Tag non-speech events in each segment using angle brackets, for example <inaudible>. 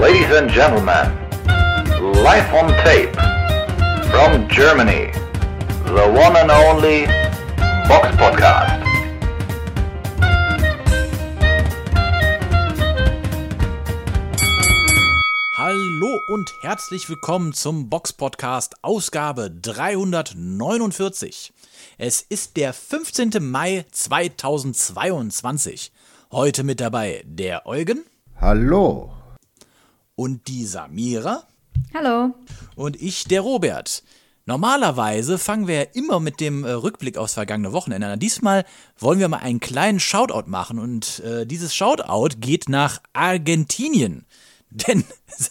Ladies and gentlemen, live on tape from Germany, the one and only Box Podcast. Hallo und herzlich willkommen zum Box Podcast Ausgabe 349. Es ist der 15. Mai 2022. Heute mit dabei der Eugen. Hallo. Und die Samira. Hallo. Und ich, der Robert. Normalerweise fangen wir ja immer mit dem äh, Rückblick aufs vergangene Wochenende an. Diesmal wollen wir mal einen kleinen Shoutout machen und äh, dieses Shoutout geht nach Argentinien. <laughs> Denn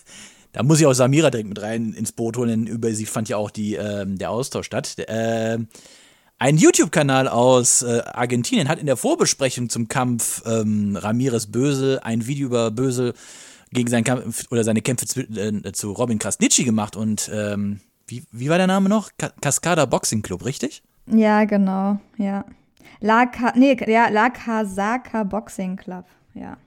<laughs> da muss ich auch Samira direkt mit rein ins Boot holen, denn über sie fand ja auch die, äh, der Austausch statt. Äh, ein YouTube-Kanal aus äh, Argentinien hat in der Vorbesprechung zum Kampf ähm, Ramirez Bösel ein Video über Bösel gegen seinen Kampf oder seine Kämpfe zu, äh, zu Robin Krasnitschi gemacht und ähm, wie, wie war der Name noch? Ka Cascada Boxing Club, richtig? Ja, genau, ja. La, Ka nee, ja, La Casaca Boxing Club, ja.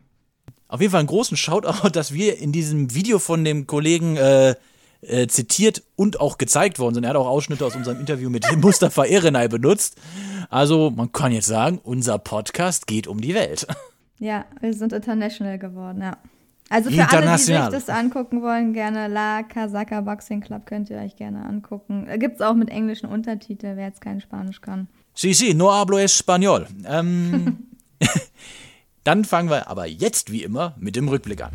Auf jeden Fall einen großen Shoutout, dass wir in diesem Video von dem Kollegen äh, äh, zitiert und auch gezeigt worden sind. Er hat auch Ausschnitte aus unserem Interview mit <laughs> Mustafa Erenay benutzt. Also man kann jetzt sagen, unser Podcast geht um die Welt. Ja, wir sind international geworden, ja. Also für alle, die sich das angucken wollen, gerne La Casaca Boxing Club könnt ihr euch gerne angucken. Gibt es auch mit englischen Untertiteln, wer jetzt kein Spanisch kann. Sí, sí, no hablo español. Ähm, <laughs> dann fangen wir aber jetzt wie immer mit dem Rückblick an.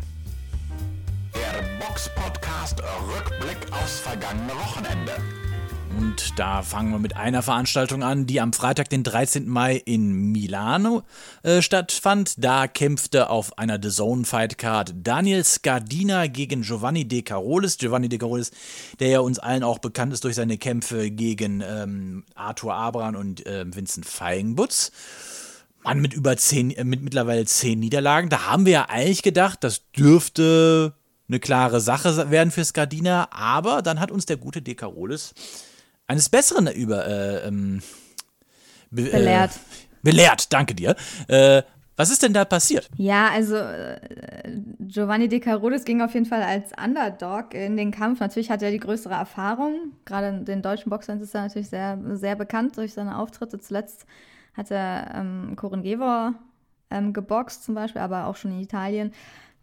Box Podcast Rückblick aufs vergangene Wochenende. Und da fangen wir mit einer Veranstaltung an, die am Freitag, den 13. Mai in Milano äh, stattfand. Da kämpfte auf einer The Zone Fight Card Daniel Scardina gegen Giovanni De Carolis. Giovanni De Carolis, der ja uns allen auch bekannt ist durch seine Kämpfe gegen ähm, Arthur Abraham und äh, Vincent Feigenbutz. Mann mit über zehn, äh, mit mittlerweile zehn Niederlagen. Da haben wir ja eigentlich gedacht, das dürfte eine klare Sache werden für Skardina, aber dann hat uns der gute Dekarolis eines Besseren über äh, ähm, be belehrt. Äh, belehrt, danke dir. Äh, was ist denn da passiert? Ja, also äh, Giovanni De Carolis ging auf jeden Fall als Underdog in den Kampf. Natürlich hat er die größere Erfahrung. Gerade den deutschen Boxern ist er natürlich sehr, sehr bekannt durch seine Auftritte. Zuletzt hat er ähm, Corin Gevor ähm, geboxt zum Beispiel, aber auch schon in Italien.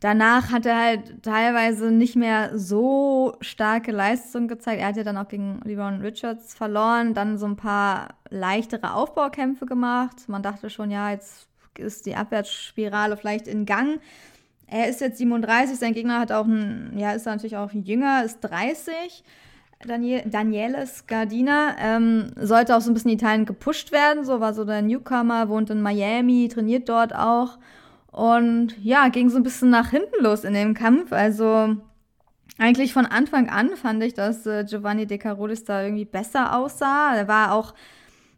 Danach hat er halt teilweise nicht mehr so starke Leistungen gezeigt. Er hat ja dann auch gegen Livon Richards verloren, dann so ein paar leichtere Aufbaukämpfe gemacht. Man dachte schon, ja, jetzt ist die Abwärtsspirale vielleicht in Gang. Er ist jetzt 37, sein Gegner hat auch ein, ja, ist natürlich auch jünger, ist 30. Daniel, Daniele Scardina ähm, sollte auch so ein bisschen Italien gepusht werden, so war so der Newcomer, wohnt in Miami, trainiert dort auch und ja, ging so ein bisschen nach hinten los in dem Kampf. Also eigentlich von Anfang an fand ich, dass äh, Giovanni De Carolis da irgendwie besser aussah. Er war auch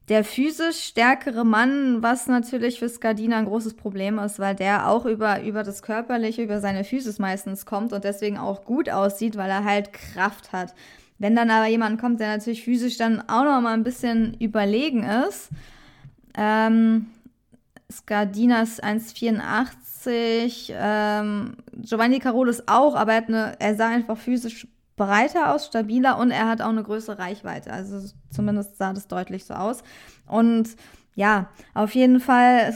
der physisch stärkere Mann, was natürlich für Skardina ein großes Problem ist, weil der auch über, über das Körperliche, über seine Physis meistens kommt und deswegen auch gut aussieht, weil er halt Kraft hat. Wenn dann aber jemand kommt, der natürlich physisch dann auch noch mal ein bisschen überlegen ist, ähm, Scardinas 1,84. Ähm, Giovanni Carolis auch, aber er, hat eine, er sah einfach physisch breiter aus, stabiler und er hat auch eine größere Reichweite. Also zumindest sah das deutlich so aus. Und ja, auf jeden Fall,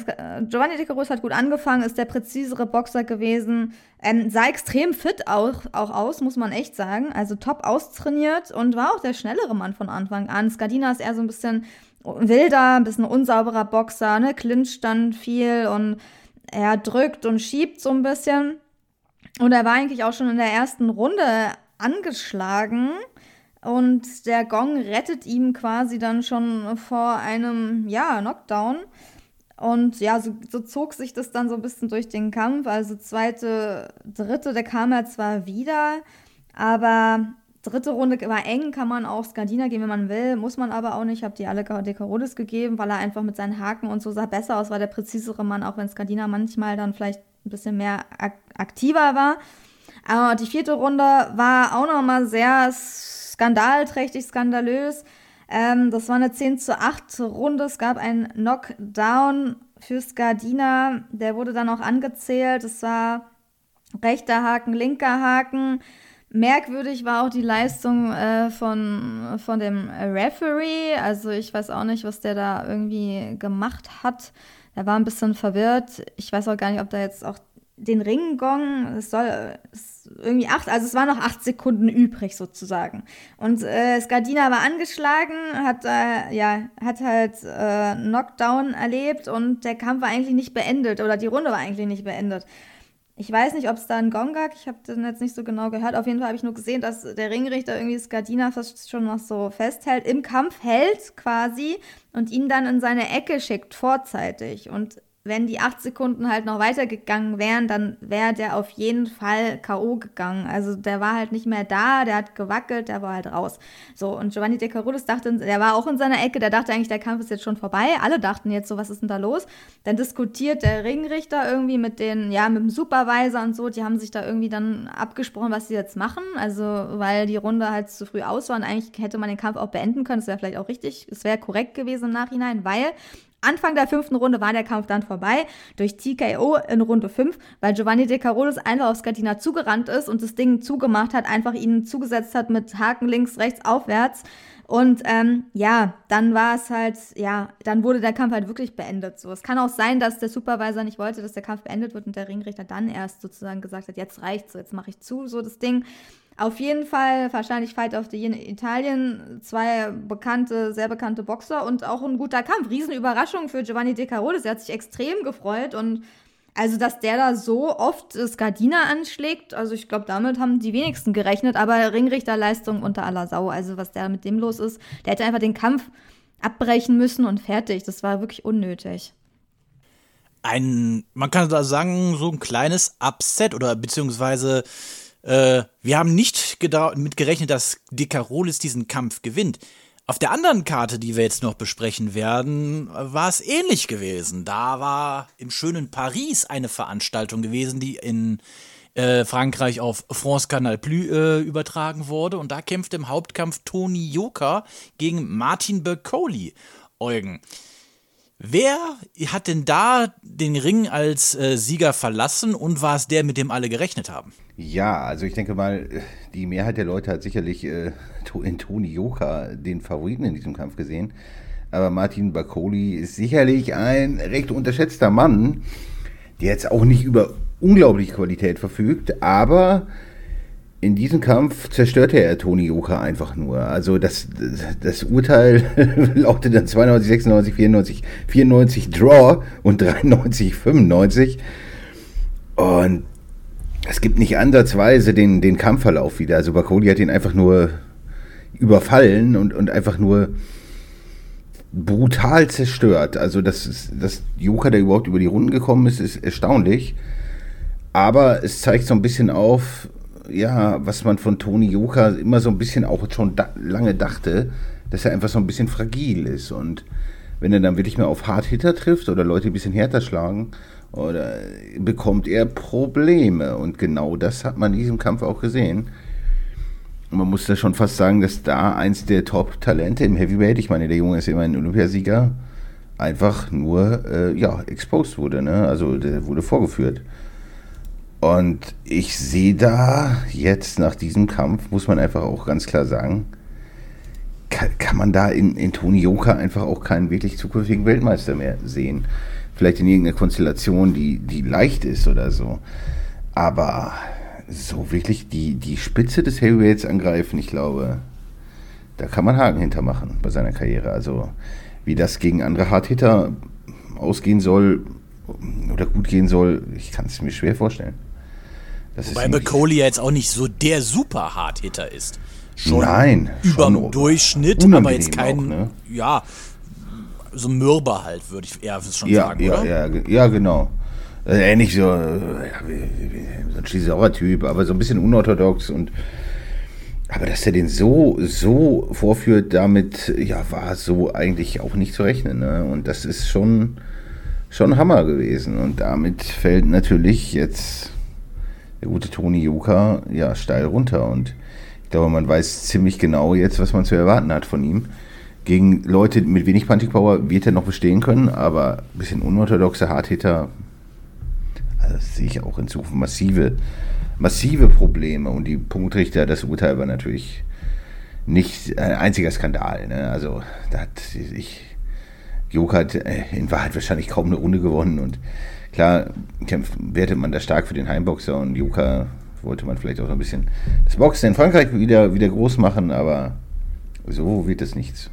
Giovanni De Carolis hat gut angefangen, ist der präzisere Boxer gewesen, ähm, sah extrem fit auch, auch aus, muss man echt sagen. Also top austrainiert und war auch der schnellere Mann von Anfang an. Skardina ist eher so ein bisschen wilder, ein bisschen unsauberer Boxer, ne, clincht dann viel und er drückt und schiebt so ein bisschen. Und er war eigentlich auch schon in der ersten Runde angeschlagen. Und der Gong rettet ihm quasi dann schon vor einem, ja, Knockdown. Und ja, so, so, zog sich das dann so ein bisschen durch den Kampf. Also zweite, dritte, der kam ja zwar wieder, aber dritte Runde war eng, kann man auch Skandina geben, wenn man will, muss man aber auch nicht. Ich habe die alle Dekarodis gegeben, weil er einfach mit seinen Haken und so sah besser aus, war der präzisere Mann, auch wenn Skandina manchmal dann vielleicht ein bisschen mehr ak aktiver war. Aber die vierte Runde war auch nochmal sehr skandalträchtig, skandalös. Ähm, das war eine 10 zu 8 Runde. Es gab einen Knockdown für Skardina. Der wurde dann auch angezählt. Es war rechter Haken, linker Haken. Merkwürdig war auch die Leistung äh, von, von dem Referee. Also ich weiß auch nicht, was der da irgendwie gemacht hat. Er war ein bisschen verwirrt. Ich weiß auch gar nicht, ob da jetzt auch den Ringgong, es soll es irgendwie acht, also es waren noch acht Sekunden übrig sozusagen. Und äh, Skardina war angeschlagen, hat äh, ja hat halt äh, Knockdown erlebt und der Kampf war eigentlich nicht beendet oder die Runde war eigentlich nicht beendet. Ich weiß nicht, ob es da einen Gong gab. Ich habe den jetzt nicht so genau gehört. Auf jeden Fall habe ich nur gesehen, dass der Ringrichter irgendwie Skardina fast schon noch so festhält, im Kampf hält quasi und ihn dann in seine Ecke schickt, vorzeitig. Und wenn die acht Sekunden halt noch weitergegangen wären, dann wäre der auf jeden Fall K.O. gegangen. Also der war halt nicht mehr da, der hat gewackelt, der war halt raus. So, und Giovanni De Carolis dachte, der war auch in seiner Ecke, der dachte eigentlich, der Kampf ist jetzt schon vorbei. Alle dachten jetzt so, was ist denn da los? Dann diskutiert der Ringrichter irgendwie mit den, ja, mit dem Supervisor und so, die haben sich da irgendwie dann abgesprochen, was sie jetzt machen. Also, weil die Runde halt zu früh aus war und eigentlich hätte man den Kampf auch beenden können. Das wäre vielleicht auch richtig, es wäre korrekt gewesen im Nachhinein, weil Anfang der fünften Runde war der Kampf dann vorbei durch TKO in Runde 5, weil Giovanni De Carolis einfach auf Skatina zugerannt ist und das Ding zugemacht hat, einfach ihn zugesetzt hat mit Haken links, rechts, aufwärts. Und ähm, ja, dann war es halt, ja, dann wurde der Kampf halt wirklich beendet. So, es kann auch sein, dass der Supervisor nicht wollte, dass der Kampf beendet wird und der Ringrichter dann erst sozusagen gesagt hat, jetzt reicht's, jetzt mache ich zu, so das Ding. Auf jeden Fall wahrscheinlich Fight of the Year in Italien. Zwei bekannte, sehr bekannte Boxer und auch ein guter Kampf. Riesenüberraschung für Giovanni De Carolis. Er hat sich extrem gefreut und also, dass der da so oft Skardina anschlägt, also ich glaube, damit haben die wenigsten gerechnet, aber Ringrichterleistung unter aller Sau. Also, was der mit dem los ist, der hätte einfach den Kampf abbrechen müssen und fertig. Das war wirklich unnötig. Ein, man kann da sagen, so ein kleines Upset oder beziehungsweise äh, wir haben nicht damit gerechnet, dass Dekarolis diesen Kampf gewinnt. Auf der anderen Karte, die wir jetzt noch besprechen werden, war es ähnlich gewesen. Da war im schönen Paris eine Veranstaltung gewesen, die in äh, Frankreich auf France Canal Plus äh, übertragen wurde. Und da kämpfte im Hauptkampf Tony Joker gegen Martin Bercoli. Eugen. Wer hat denn da den Ring als äh, Sieger verlassen und war es der, mit dem alle gerechnet haben? Ja, also ich denke mal, die Mehrheit der Leute hat sicherlich äh, in Toni Joka den Favoriten in diesem Kampf gesehen. Aber Martin Baccoli ist sicherlich ein recht unterschätzter Mann, der jetzt auch nicht über unglaubliche Qualität verfügt, aber in diesem Kampf zerstörte er Toni Joka einfach nur. Also das, das Urteil <laughs> lautet dann 92, 96, 94, 94 Draw und 93, 95. Und es gibt nicht ansatzweise den, den Kampfverlauf wieder. Also Bakoli hat ihn einfach nur überfallen und, und einfach nur brutal zerstört. Also dass, dass Joka, der überhaupt über die Runden gekommen ist, ist erstaunlich. Aber es zeigt so ein bisschen auf, ja, was man von Toni Joka immer so ein bisschen auch schon da, lange dachte, dass er einfach so ein bisschen fragil ist. Und wenn er dann wirklich mal auf Hard-Hitter trifft oder Leute ein bisschen härter schlagen, oder bekommt er Probleme. Und genau das hat man in diesem Kampf auch gesehen. Und man muss da schon fast sagen, dass da eins der Top-Talente im Heavyweight, ich meine, der Junge ist immer ein Olympiasieger, einfach nur, äh, ja, exposed wurde, ne? Also der wurde vorgeführt. Und ich sehe da jetzt nach diesem Kampf, muss man einfach auch ganz klar sagen, kann, kann man da in, in Toni Joka einfach auch keinen wirklich zukünftigen Weltmeister mehr sehen. Vielleicht in irgendeiner Konstellation, die, die leicht ist oder so. Aber so wirklich die, die Spitze des Heavyweights angreifen, ich glaube, da kann man Haken hintermachen bei seiner Karriere. Also wie das gegen andere Hardhitter ausgehen soll oder gut gehen soll, ich kann es mir schwer vorstellen. Das Wobei Bacoli ja jetzt auch nicht so der super Hard-Hitter ist. Schon Nein, über dem Durchschnitt, aber jetzt kein, auch, ne? ja, so Mürber halt, würde ich eher schon ja, sagen, ja, oder? Ja, ja, genau. Äh, ähnlich so, so ein schließlicher Typ, aber so ein bisschen unorthodox und aber dass er den so, so vorführt, damit ja, war so eigentlich auch nicht zu rechnen. Ne? Und das ist schon, schon Hammer gewesen. Und damit fällt natürlich jetzt der gute Toni Joka ja steil runter. Und ich glaube, man weiß ziemlich genau jetzt, was man zu erwarten hat von ihm. Gegen Leute mit wenig Punching Power wird er noch bestehen können, aber ein bisschen unorthodoxe Hardhitter, das sehe ich auch in Zukunft massive, massive Probleme. Und die Punktrichter, das Urteil war natürlich nicht ein einziger Skandal. Ne? Also da hat ich, Joka hat äh, in Wahrheit wahrscheinlich kaum eine Runde gewonnen und klar kämpft, wertet man da stark für den Heimboxer und Joka wollte man vielleicht auch noch ein bisschen das Boxen in Frankreich wieder, wieder groß machen, aber so wird es nichts.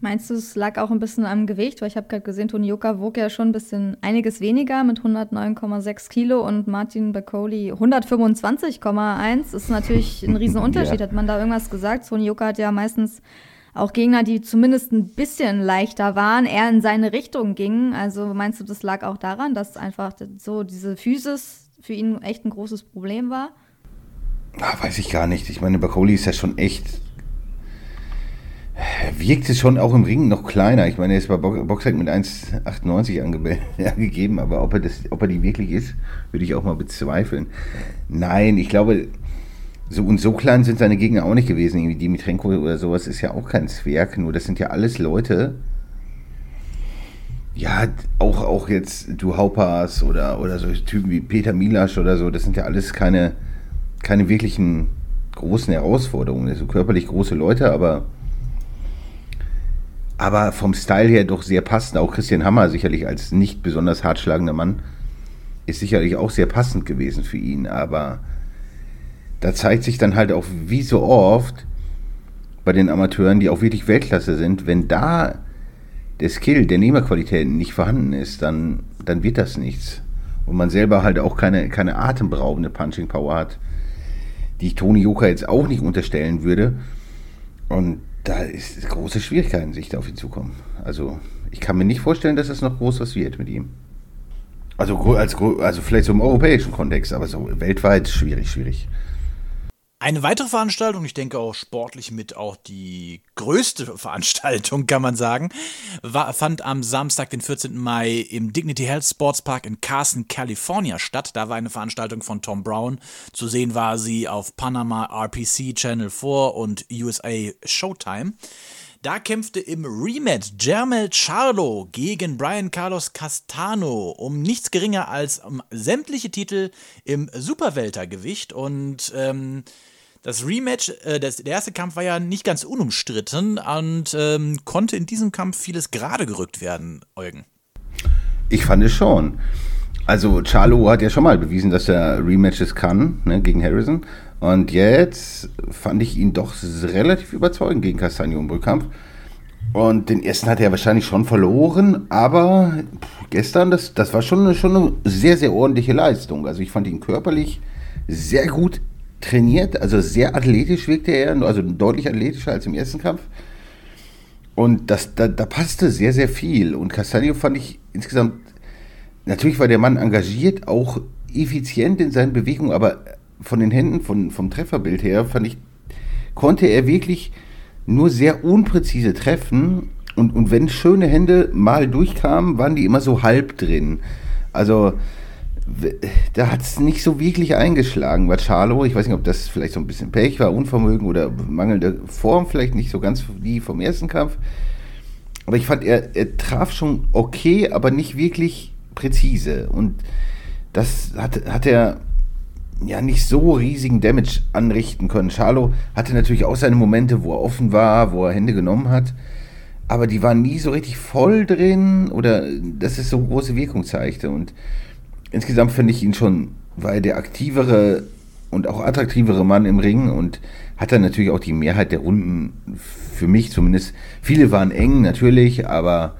Meinst du, es lag auch ein bisschen am Gewicht? Weil ich habe gerade gesehen, Toni Joka wog ja schon ein bisschen einiges weniger mit 109,6 Kilo und Martin Baccoli 125,1. Das ist natürlich ein Riesenunterschied. <laughs> ja. Hat man da irgendwas gesagt? Toni Joka hat ja meistens auch Gegner, die zumindest ein bisschen leichter waren, eher in seine Richtung gingen. Also meinst du, das lag auch daran, dass einfach so diese Physis für ihn echt ein großes Problem war? Ach, weiß ich gar nicht. Ich meine, Baccoli ist ja schon echt wirkte schon auch im Ring noch kleiner. Ich meine, er ist bei Boxrec mit 1,98 angegeben, <laughs> aber ob er, das, ob er die wirklich ist, würde ich auch mal bezweifeln. Nein, ich glaube, so und so klein sind seine Gegner auch nicht gewesen. Irgendwie Dimitrenko oder sowas ist ja auch kein Zwerg, nur das sind ja alles Leute. Ja, auch, auch jetzt du Haupas oder, oder solche Typen wie Peter Milasch oder so, das sind ja alles keine, keine wirklichen großen Herausforderungen. So körperlich große Leute, aber aber vom Style her doch sehr passend. Auch Christian Hammer sicherlich als nicht besonders hartschlagender Mann ist sicherlich auch sehr passend gewesen für ihn. Aber da zeigt sich dann halt auch wie so oft bei den Amateuren, die auch wirklich Weltklasse sind, wenn da der Skill der Nehmerqualitäten nicht vorhanden ist, dann, dann wird das nichts. Und man selber halt auch keine, keine atemberaubende Punching Power hat, die ich Toni Joka jetzt auch nicht unterstellen würde. Und da ist große Schwierigkeiten, sich da auf ihn zukommen. Also ich kann mir nicht vorstellen, dass es noch groß was wird mit ihm. Also, als, also vielleicht so im europäischen Kontext, aber so weltweit schwierig, schwierig. Eine weitere Veranstaltung, ich denke auch sportlich mit auch die größte Veranstaltung, kann man sagen, war, fand am Samstag, den 14. Mai im Dignity Health Sports Park in Carson, California statt. Da war eine Veranstaltung von Tom Brown. Zu sehen war sie auf Panama RPC Channel 4 und USA Showtime. Da kämpfte im Rematch Jermel Charlo gegen Brian Carlos Castano um nichts geringer als um sämtliche Titel im Superweltergewicht und ähm, das Rematch, äh, das, der erste Kampf war ja nicht ganz unumstritten und ähm, konnte in diesem Kampf vieles gerade gerückt werden, Eugen. Ich fand es schon. Also Charlo hat ja schon mal bewiesen, dass er Rematches kann ne, gegen Harrison. Und jetzt fand ich ihn doch relativ überzeugend gegen Castagno im Rückkampf. Und den ersten hat er wahrscheinlich schon verloren, aber gestern, das, das war schon eine, schon eine sehr, sehr ordentliche Leistung. Also ich fand ihn körperlich sehr gut trainiert, also sehr athletisch wirkte er, also deutlich athletischer als im ersten Kampf. Und das, da, da passte sehr, sehr viel. Und Castagno fand ich insgesamt, natürlich war der Mann engagiert, auch effizient in seinen Bewegungen, aber von den Händen, von, vom Trefferbild her, fand ich, konnte er wirklich nur sehr unpräzise treffen. Und, und wenn schöne Hände mal durchkamen, waren die immer so halb drin. Also da hat es nicht so wirklich eingeschlagen bei Charlo. Ich weiß nicht, ob das vielleicht so ein bisschen Pech war, Unvermögen oder mangelnde Form, vielleicht nicht so ganz wie vom ersten Kampf. Aber ich fand, er, er traf schon okay, aber nicht wirklich präzise. Und das hat, hat er ja nicht so riesigen Damage anrichten können. Charlo hatte natürlich auch seine Momente, wo er offen war, wo er Hände genommen hat, aber die waren nie so richtig voll drin oder dass es so große Wirkung zeigte. Und insgesamt finde ich ihn schon, weil der aktivere und auch attraktivere Mann im Ring und hat dann natürlich auch die Mehrheit der Runden für mich zumindest. Viele waren eng natürlich, aber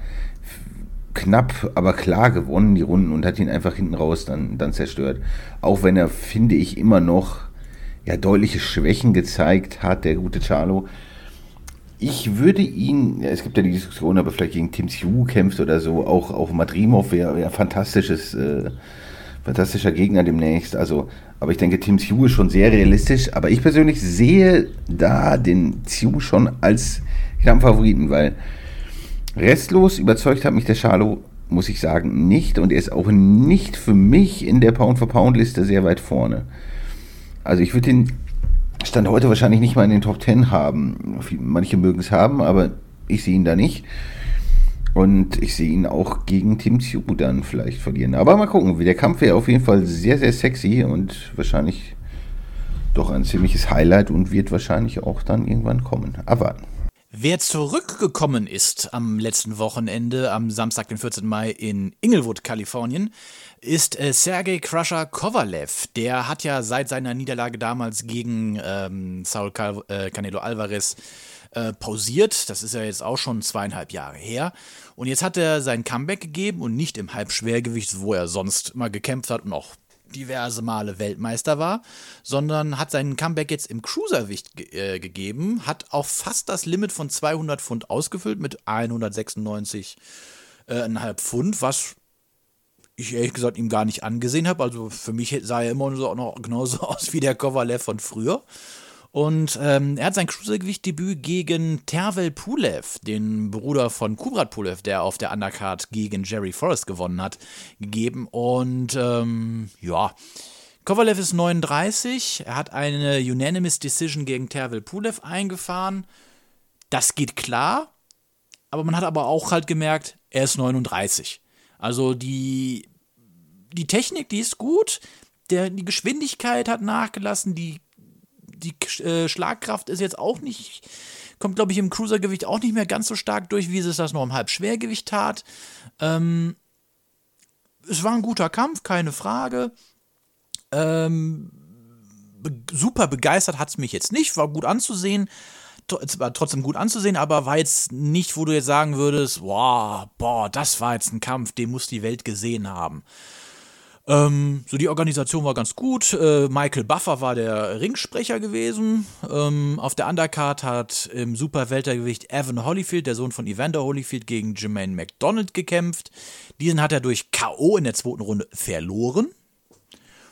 knapp, aber klar gewonnen, die Runden, und hat ihn einfach hinten raus dann, dann zerstört. Auch wenn er, finde ich, immer noch ja, deutliche Schwächen gezeigt hat, der gute Charlo. Ich würde ihn, ja, es gibt ja die Diskussion, ob er vielleicht gegen Tim Siu kämpft oder so, auch, auch Madrimov wäre wär fantastisches, äh, fantastischer Gegner demnächst. Also, aber ich denke, Tim Siu ist schon sehr realistisch, aber ich persönlich sehe da den Siu schon als knappen Favoriten, weil Restlos überzeugt hat mich der Charlo, muss ich sagen, nicht. Und er ist auch nicht für mich in der Pound-for-Pound-Liste sehr weit vorne. Also ich würde den Stand heute wahrscheinlich nicht mal in den Top 10 haben. Manche mögen es haben, aber ich sehe ihn da nicht. Und ich sehe ihn auch gegen Tim Tzu dann vielleicht verlieren. Aber mal gucken, der Kampf wäre auf jeden Fall sehr, sehr sexy und wahrscheinlich doch ein ziemliches Highlight und wird wahrscheinlich auch dann irgendwann kommen. Aber Wer zurückgekommen ist am letzten Wochenende, am Samstag, den 14. Mai in Inglewood, Kalifornien, ist äh, Sergei Crusher Kovalev. Der hat ja seit seiner Niederlage damals gegen ähm, Saul Cal äh, Canelo Alvarez äh, pausiert. Das ist ja jetzt auch schon zweieinhalb Jahre her. Und jetzt hat er sein Comeback gegeben und nicht im Halbschwergewicht, wo er sonst immer gekämpft hat und auch diverse Male Weltmeister war, sondern hat seinen Comeback jetzt im Cruisergewicht ge äh, gegeben, hat auch fast das Limit von 200 Pfund ausgefüllt mit 196,5 äh, Pfund, was ich ehrlich gesagt ihm gar nicht angesehen habe. Also für mich sah er immer noch genauso <laughs> aus wie der Kovalev von früher. Und ähm, er hat sein Cruisergewicht-Debüt gegen Tervel Pulev, den Bruder von Kubrat Pulev, der auf der Undercard gegen Jerry Forrest gewonnen hat, gegeben. Und ähm, ja, Kovalev ist 39. Er hat eine Unanimous Decision gegen Tervel Pulev eingefahren. Das geht klar. Aber man hat aber auch halt gemerkt, er ist 39. Also die, die Technik, die ist gut. Der, die Geschwindigkeit hat nachgelassen, die die äh, Schlagkraft ist jetzt auch nicht, kommt glaube ich im Cruisergewicht auch nicht mehr ganz so stark durch, wie es das noch im Halbschwergewicht tat. Ähm, es war ein guter Kampf, keine Frage. Ähm, be super begeistert hat es mich jetzt nicht, war gut anzusehen. Es war trotzdem gut anzusehen, aber war jetzt nicht, wo du jetzt sagen würdest, wow, boah, das war jetzt ein Kampf, den muss die Welt gesehen haben. Ähm, so die Organisation war ganz gut. Äh, Michael Buffer war der Ringsprecher gewesen. Ähm, auf der Undercard hat im Superweltergewicht Evan Holyfield, der Sohn von Evander Holyfield, gegen Jermaine McDonald gekämpft. Diesen hat er durch K.O. in der zweiten Runde verloren.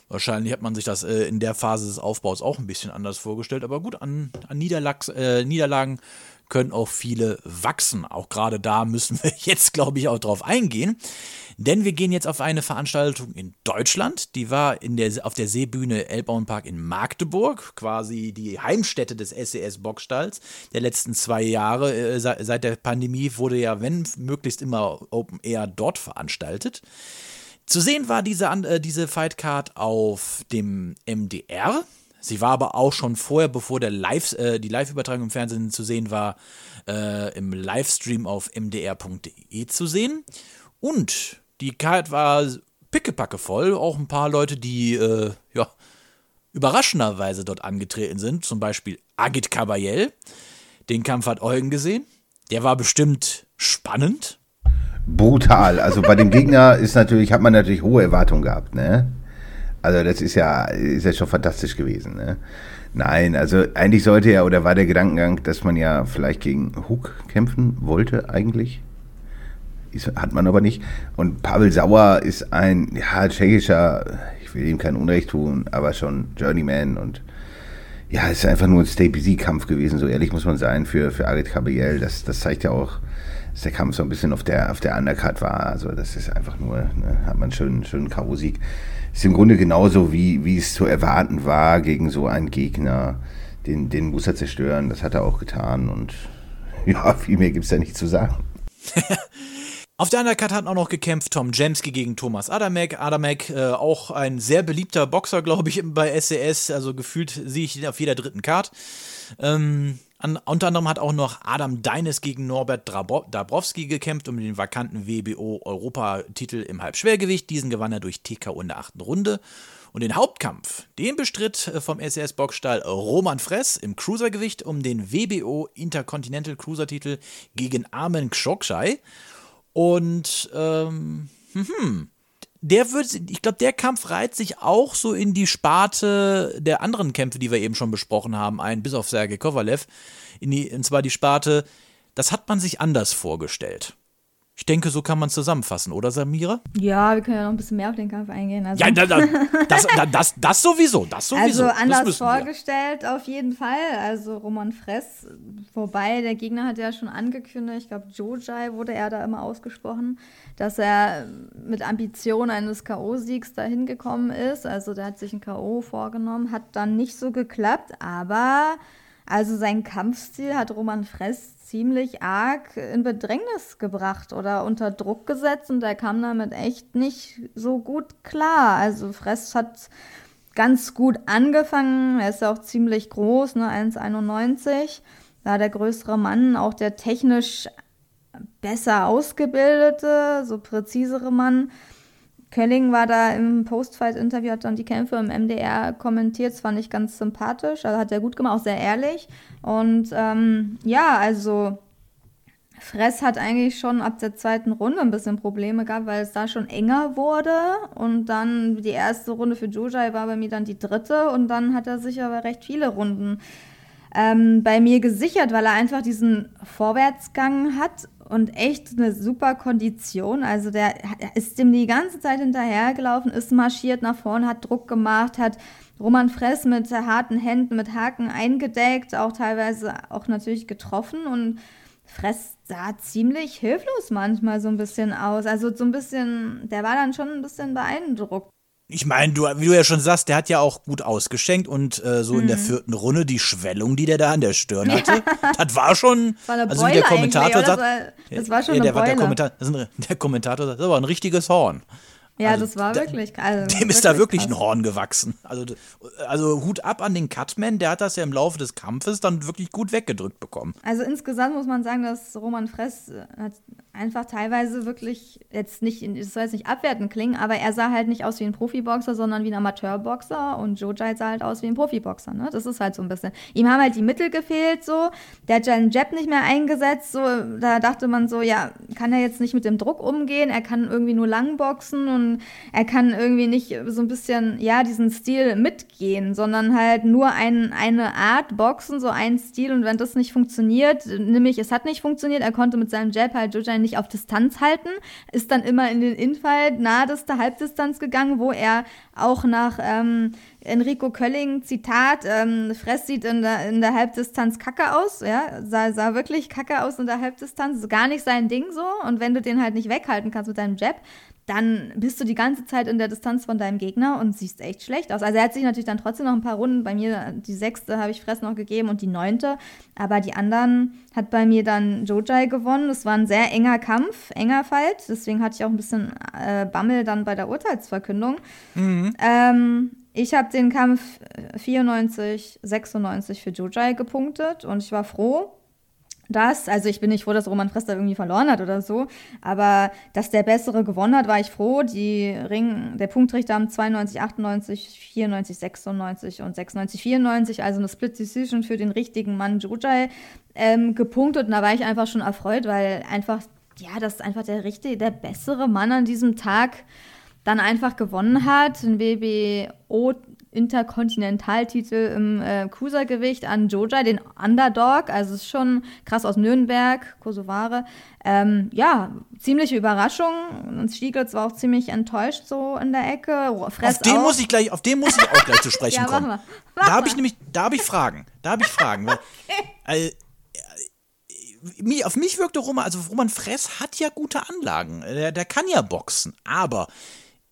Wahrscheinlich hat man sich das äh, in der Phase des Aufbaus auch ein bisschen anders vorgestellt, aber gut, an, an äh, Niederlagen können auch viele wachsen. Auch gerade da müssen wir <laughs> jetzt, glaube ich, auch drauf eingehen. Denn wir gehen jetzt auf eine Veranstaltung in Deutschland. Die war in der, auf der Seebühne Elbauenpark in Magdeburg, quasi die Heimstätte des SES Bockstalls der letzten zwei Jahre. Äh, seit der Pandemie wurde ja, wenn möglichst immer Open Air dort veranstaltet. Zu sehen war diese, äh, diese Fightcard auf dem MDR. Sie war aber auch schon vorher, bevor der Live, äh, die Live-Übertragung im Fernsehen zu sehen war, äh, im Livestream auf mdr.de zu sehen. Und die Card war pickepacke voll. Auch ein paar Leute, die äh, ja, überraschenderweise dort angetreten sind. Zum Beispiel Agit Kabayel. Den Kampf hat Eugen gesehen. Der war bestimmt spannend. Brutal. Also bei dem Gegner ist natürlich, hat man natürlich hohe Erwartungen gehabt, ne? Also das ist ja, ist ja schon fantastisch gewesen, ne? Nein, also eigentlich sollte ja, oder war der Gedankengang, dass man ja vielleicht gegen Hook kämpfen wollte eigentlich. Hat man aber nicht. Und Pavel Sauer ist ein ja, tschechischer, ich will ihm kein Unrecht tun, aber schon Journeyman und ja, es ist einfach nur ein Stay-Busy-Kampf gewesen, so ehrlich muss man sein, für, für Arit Kabayel. Das, das zeigt ja auch, dass der Kampf so ein bisschen auf der, auf der Undercard war. Also das ist einfach nur, ne, hat man einen schönen, schönen K.O.-Sieg. Ist im Grunde genauso, wie, wie es zu erwarten war gegen so einen Gegner. Den, den muss er zerstören, das hat er auch getan und <laughs> ja, viel mehr gibt es da nicht zu sagen. <laughs> Auf der Undercard hat auch noch gekämpft Tom Jemski gegen Thomas Adamek. Adamek, äh, auch ein sehr beliebter Boxer, <laughs> glaube ich, bei SES. Also gefühlt sehe ich ihn auf jeder dritten Card. Ähm, an, unter anderem hat auch noch Adam Deines gegen Norbert Dabrowski gekämpft um den vakanten WBO-Europatitel im Halbschwergewicht. Diesen gewann er durch TKO in der achten Runde. Und den Hauptkampf, den bestritt äh, vom SES Boxstall Roman Fress im Cruisergewicht um den WBO Intercontinental Cruiser-Titel gegen Armen Kshokshay. Und ähm, hm, der wird, ich glaube, der Kampf reiht sich auch so in die Sparte der anderen Kämpfe, die wir eben schon besprochen haben, ein, bis auf Sergei Kovalev. In die, und zwar die Sparte, das hat man sich anders vorgestellt. Ich denke, so kann man zusammenfassen, oder Samira? Ja, wir können ja noch ein bisschen mehr auf den Kampf eingehen. Also. Ja, da, da, <laughs> das, da, das, das sowieso, das sowieso. Also anders vorgestellt wir. auf jeden Fall. Also Roman Fress, wobei der Gegner hat ja schon angekündigt, ich glaube Jojai wurde er da immer ausgesprochen, dass er mit Ambition eines K.O.-Siegs dahin gekommen ist. Also der hat sich ein K.O. vorgenommen, hat dann nicht so geklappt, aber Also sein Kampfstil hat Roman Fress ziemlich arg in Bedrängnis gebracht oder unter Druck gesetzt und er kam damit echt nicht so gut klar. Also Fress hat ganz gut angefangen, er ist ja auch ziemlich groß, ne, 1,91, war der größere Mann, auch der technisch besser ausgebildete, so präzisere Mann. Kölling war da im Postfight-Interview, hat dann die Kämpfe im MDR kommentiert. Das fand ich ganz sympathisch. Also hat er gut gemacht, auch sehr ehrlich. Und ähm, ja, also Fress hat eigentlich schon ab der zweiten Runde ein bisschen Probleme gehabt, weil es da schon enger wurde. Und dann die erste Runde für Jojai war bei mir dann die dritte. Und dann hat er sich aber recht viele Runden ähm, bei mir gesichert, weil er einfach diesen Vorwärtsgang hat und echt eine super Kondition. Also der ist dem die ganze Zeit hinterhergelaufen, ist marschiert nach vorne, hat Druck gemacht, hat Roman Fress mit harten Händen, mit Haken eingedeckt, auch teilweise auch natürlich getroffen und Fress sah ziemlich hilflos manchmal so ein bisschen aus. Also so ein bisschen, der war dann schon ein bisschen beeindruckt ich meine, du, wie du ja schon sagst, der hat ja auch gut ausgeschenkt und äh, so mhm. in der mhm. vierten Runde die Schwellung, die der da an der Stirn hatte, das war schon. War eine also wie der Kommentator sagt, das war, das war schon ja, der, eine Beule. Der, Kommentator, der Kommentator sagt, das war ein richtiges Horn. Ja, also, das war wirklich. Also, dem wirklich ist da wirklich krass. ein Horn gewachsen. Also, also Hut ab an den Cutman, der hat das ja im Laufe des Kampfes dann wirklich gut weggedrückt bekommen. Also insgesamt muss man sagen, dass Roman Fress äh, einfach teilweise wirklich jetzt nicht, das soll jetzt nicht abwertend klingen, aber er sah halt nicht aus wie ein Profiboxer, sondern wie ein Amateurboxer und Jojai sah halt aus wie ein Profiboxer. Ne? Das ist halt so ein bisschen. Ihm haben halt die Mittel gefehlt, so. Der hat seinen Jab nicht mehr eingesetzt, so. Da dachte man so, ja, kann er jetzt nicht mit dem Druck umgehen? Er kann irgendwie nur lang boxen und er kann irgendwie nicht so ein bisschen, ja, diesen Stil mitgehen, sondern halt nur ein, eine Art Boxen, so ein Stil. Und wenn das nicht funktioniert, nämlich es hat nicht funktioniert, er konnte mit seinem Jab halt Jojai nicht auf Distanz halten, ist dann immer in den Infight naheste Halbdistanz gegangen, wo er auch nach ähm, Enrico Kölling, Zitat, ähm, Fress sieht in der, in der Halbdistanz kacke aus, ja, sah, sah wirklich kacke aus in der Halbdistanz, gar nicht sein Ding so. Und wenn du den halt nicht weghalten kannst mit deinem Jab, dann bist du die ganze Zeit in der Distanz von deinem Gegner und siehst echt schlecht aus. Also er hat sich natürlich dann trotzdem noch ein paar Runden, bei mir die sechste habe ich Fress noch gegeben und die neunte, aber die anderen hat bei mir dann Jojai gewonnen. Das war ein sehr enger Kampf, enger Fight, deswegen hatte ich auch ein bisschen äh, Bammel dann bei der Urteilsverkündung. Mhm. Ähm, ich habe den Kampf 94, 96 für Jojai gepunktet und ich war froh, das, also ich bin nicht froh, dass Roman Frester irgendwie verloren hat oder so, aber dass der Bessere gewonnen hat, war ich froh. Die Ring, der Punktrichter haben 92, 98, 94, 96 und 96, 94, also eine Split Decision für den richtigen Mann Jojai ähm, gepunktet und da war ich einfach schon erfreut, weil einfach, ja, das ist einfach der richtige, der bessere Mann an diesem Tag dann einfach gewonnen hat. Ein WBO Interkontinentaltitel im äh, Cruisergewicht an Joja, den Underdog. Also ist schon krass aus Nürnberg, Kosovare. Ähm, ja, ziemliche Überraschung. Und Stieglitz war auch ziemlich enttäuscht so in der Ecke. Fress auf den muss ich gleich, auf den muss ich auch gleich zu <laughs> sprechen ja, kommen. Mach mal. Mach da habe ich nämlich, da habe ich Fragen. Da habe ich Fragen. Weil, <laughs> äh, auf mich wirkte Roman, also Roman Fress hat ja gute Anlagen. Der, der kann ja boxen, aber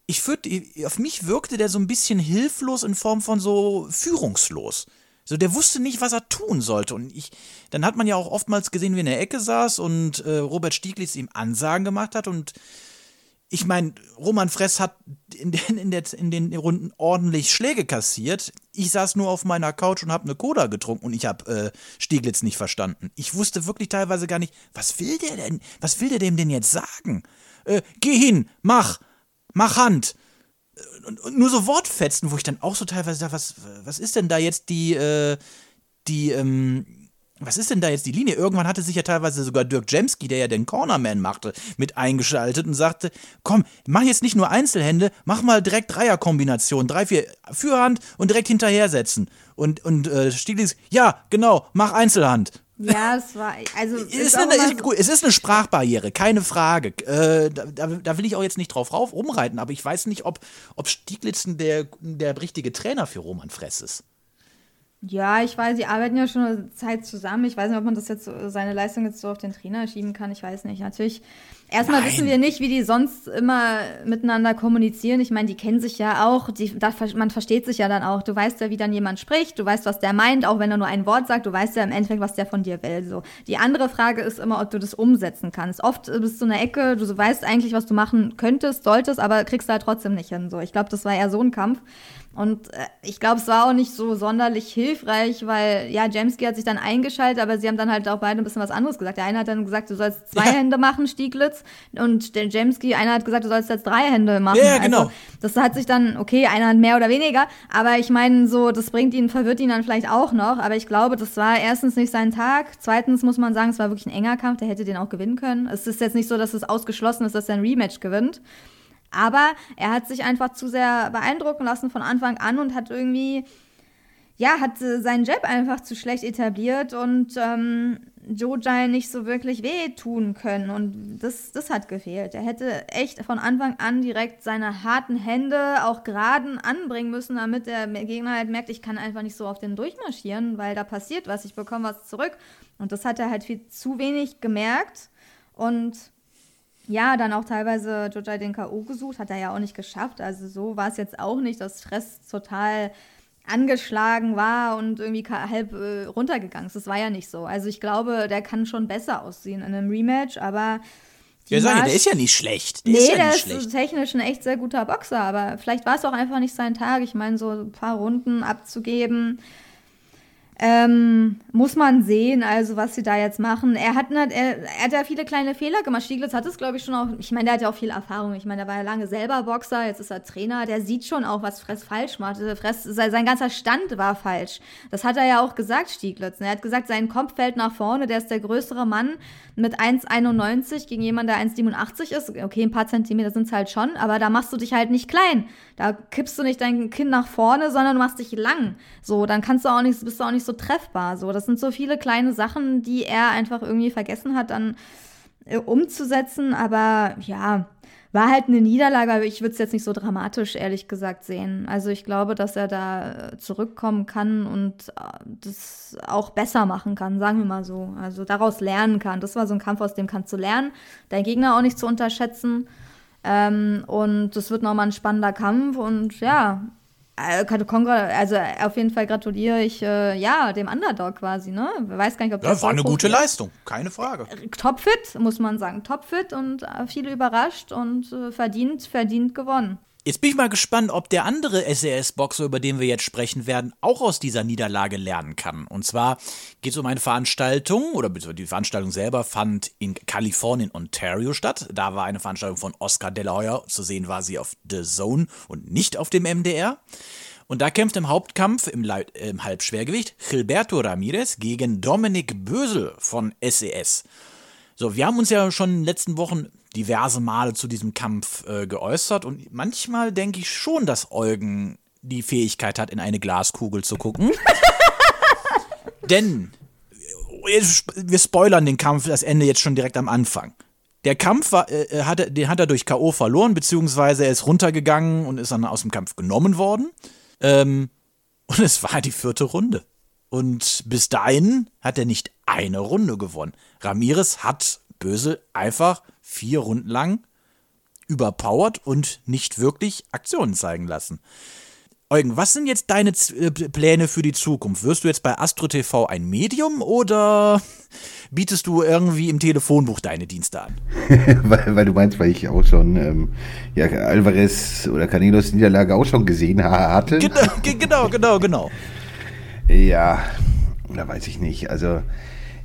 ich führt, auf mich wirkte der so ein bisschen hilflos in Form von so führungslos. So, der wusste nicht, was er tun sollte. Und ich, dann hat man ja auch oftmals gesehen, wie er in der Ecke saß und äh, Robert Stieglitz ihm Ansagen gemacht hat. Und ich meine, Roman Fress hat in den, in, der, in den Runden ordentlich Schläge kassiert. Ich saß nur auf meiner Couch und habe eine Cola getrunken und ich habe äh, Stieglitz nicht verstanden. Ich wusste wirklich teilweise gar nicht, was will der denn? Was will der dem denn jetzt sagen? Äh, geh hin, mach! Mach Hand. Und, und, nur so Wortfetzen, wo ich dann auch so teilweise sage, was, was ist denn da jetzt die, äh, die, ähm, was ist denn da jetzt die Linie? Irgendwann hatte sich ja teilweise sogar Dirk Jemski, der ja den Cornerman machte, mit eingeschaltet und sagte, komm, mach jetzt nicht nur Einzelhände, mach mal direkt Dreierkombination, drei, vier Fürhand und direkt hinterher setzen. Und, und äh, Stiglitz, ja, genau, mach Einzelhand. Ja, es war, also. Ist ist eine, ist, gut, es ist eine Sprachbarriere, keine Frage. Äh, da, da, will ich auch jetzt nicht drauf rauf rumreiten, aber ich weiß nicht, ob, ob Stieglitz der, der richtige Trainer für Roman Fress ist. Ja, ich weiß, sie arbeiten ja schon eine Zeit zusammen. Ich weiß nicht, ob man das jetzt seine Leistung jetzt so auf den Trainer schieben kann. Ich weiß nicht. Natürlich, erstmal Nein. wissen wir nicht, wie die sonst immer miteinander kommunizieren. Ich meine, die kennen sich ja auch. Die, da, man versteht sich ja dann auch. Du weißt ja, wie dann jemand spricht. Du weißt, was der meint, auch wenn er nur ein Wort sagt. Du weißt ja im Endeffekt, was der von dir will. So. Die andere Frage ist immer, ob du das umsetzen kannst. Oft bist du in der Ecke, du weißt eigentlich, was du machen könntest, solltest, aber kriegst du halt trotzdem nicht hin. So. Ich glaube, das war eher so ein Kampf. Und äh, ich glaube, es war auch nicht so sonderlich hilfreich, weil, ja, Jamski hat sich dann eingeschaltet, aber sie haben dann halt auch beide ein bisschen was anderes gesagt. Der eine hat dann gesagt, du sollst zwei Ja. Hände machen, Stieglitz. Und der Jamski, einer hat gesagt, du sollst jetzt drei Hände machen. Ja, ja, genau. Also, das hat sich dann, okay, einer hat mehr oder weniger, aber ich meine, so, das bringt ihn, verwirrt ihn dann vielleicht auch noch. Aber ich glaube, das war erstens nicht sein Tag. Zweitens muss man sagen, es war wirklich ein enger Kampf, der hätte den auch gewinnen können. Es ist jetzt nicht so, dass es ausgeschlossen ist, dass er ein Rematch gewinnt. Aber er hat sich einfach zu sehr beeindrucken lassen von Anfang an und hat irgendwie, ja, hat äh, seinen Jab einfach zu schlecht etabliert und ähm, Jojai nicht so wirklich wehtun können. Und das, das hat gefehlt. Er hätte echt von Anfang an direkt seine harten Hände auch geraden anbringen müssen, damit der Gegner halt merkt, ich kann einfach nicht so auf den durchmarschieren, weil da passiert was, ich bekomme was zurück. Und das hat er halt viel zu wenig gemerkt. Und ja, dann auch teilweise Jojai den K.O. gesucht, hat er ja auch nicht geschafft. Also so war es jetzt auch nicht, dass Stress total angeschlagen war und irgendwie halb äh, runtergegangen ist. Das war ja nicht so. Also ich glaube, der kann schon besser aussehen in einem Rematch, aber Ja, sag Marsch- der ist ja nicht schlecht. Der Nee, ist ja der nicht ist schlecht. technisch ein echt sehr guter Boxer, aber vielleicht war es auch einfach nicht sein Tag. Ich meine, so ein paar Runden abzugeben, ähm, muss man sehen, also was sie da jetzt machen. Er hat, er, er hat ja viele kleine Fehler gemacht. Stieglitz hat es, glaube ich, schon auch. Ich meine, der hat ja auch viel Erfahrung. Ich meine, der war ja lange selber Boxer, jetzt ist er Trainer. Der sieht schon auch, was Fress falsch macht. Also Fress, sein, sein ganzer Stand war falsch. Das hat er ja auch gesagt, Stieglitz. Er hat gesagt, sein Kopf fällt nach vorne. Der ist der größere Mann mit 1,91 gegen jemanden, der 1,87 ist. Okay, ein paar Zentimeter sind es halt schon, aber da machst du dich halt nicht klein. Da kippst du nicht dein Kinn nach vorne, sondern du machst dich lang. So, dann kannst du auch nicht, bist du auch nicht so treffbar. So, das sind so viele kleine Sachen, die er einfach irgendwie vergessen hat, dann äh, umzusetzen. Aber ja, war halt eine Niederlage, aber ich würde es jetzt nicht so dramatisch, ehrlich gesagt, sehen. Also ich glaube, dass er da äh, zurückkommen kann und äh, das auch besser machen kann, sagen wir mal so. Also daraus lernen kann. Das war so ein Kampf, aus dem kannst du lernen. Dein Gegner auch nicht zu unterschätzen. Ähm, und das wird nochmal ein spannender Kampf und ja, kongra- also auf jeden Fall gratuliere ich äh, ja dem Underdog quasi, ne? Weiß gar nicht, ob der Ja, war eine gute Profi- Leistung, keine Frage. Topfit, muss man sagen. Topfit und äh, viele überrascht und äh, verdient, verdient gewonnen. Jetzt bin ich mal gespannt, ob der andere SAS-Boxer, über den wir jetzt sprechen werden, auch aus dieser Niederlage lernen kann. Und zwar geht es um eine Veranstaltung, oder die Veranstaltung selber fand in Kalifornien, Ontario statt. Da war eine Veranstaltung von Oscar De La Hoya. Zu sehen war sie auf The Zone und nicht auf dem MDR. Und da kämpft im Hauptkampf im, äh, im Halbschwergewicht Gilberto Ramirez gegen Dominik Bösel von SES. So, wir haben uns ja schon in den letzten Wochen diverse Male zu diesem Kampf äh, geäußert und manchmal denke ich schon, dass Eugen die Fähigkeit hat, in eine Glaskugel zu gucken. <laughs> Denn äh, wir spoilern den Kampf, das Ende jetzt schon direkt am Anfang. Der Kampf war, äh, hat, er- den hat er durch K.O. verloren, beziehungsweise er ist runtergegangen und ist dann aus dem Kampf genommen worden. Ähm, und es war die vierte Runde. Und bis dahin hat er nicht eine Runde gewonnen. Ramirez hat Bösel einfach vier Runden lang überpowert und nicht wirklich Aktionen zeigen lassen. Eugen, was sind jetzt deine Z äh, Pläne für die Zukunft? Wirst du jetzt bei Astro TV ein Medium oder <laughs> bietest du irgendwie im Telefonbuch deine Dienste an? <laughs> weil, weil du meinst, weil ich auch schon ähm, ja, Alvarez oder Canelos Niederlage auch schon gesehen ha- hatte. Genau, ge- genau, genau, genau. <laughs> Ja, da weiß ich nicht. Also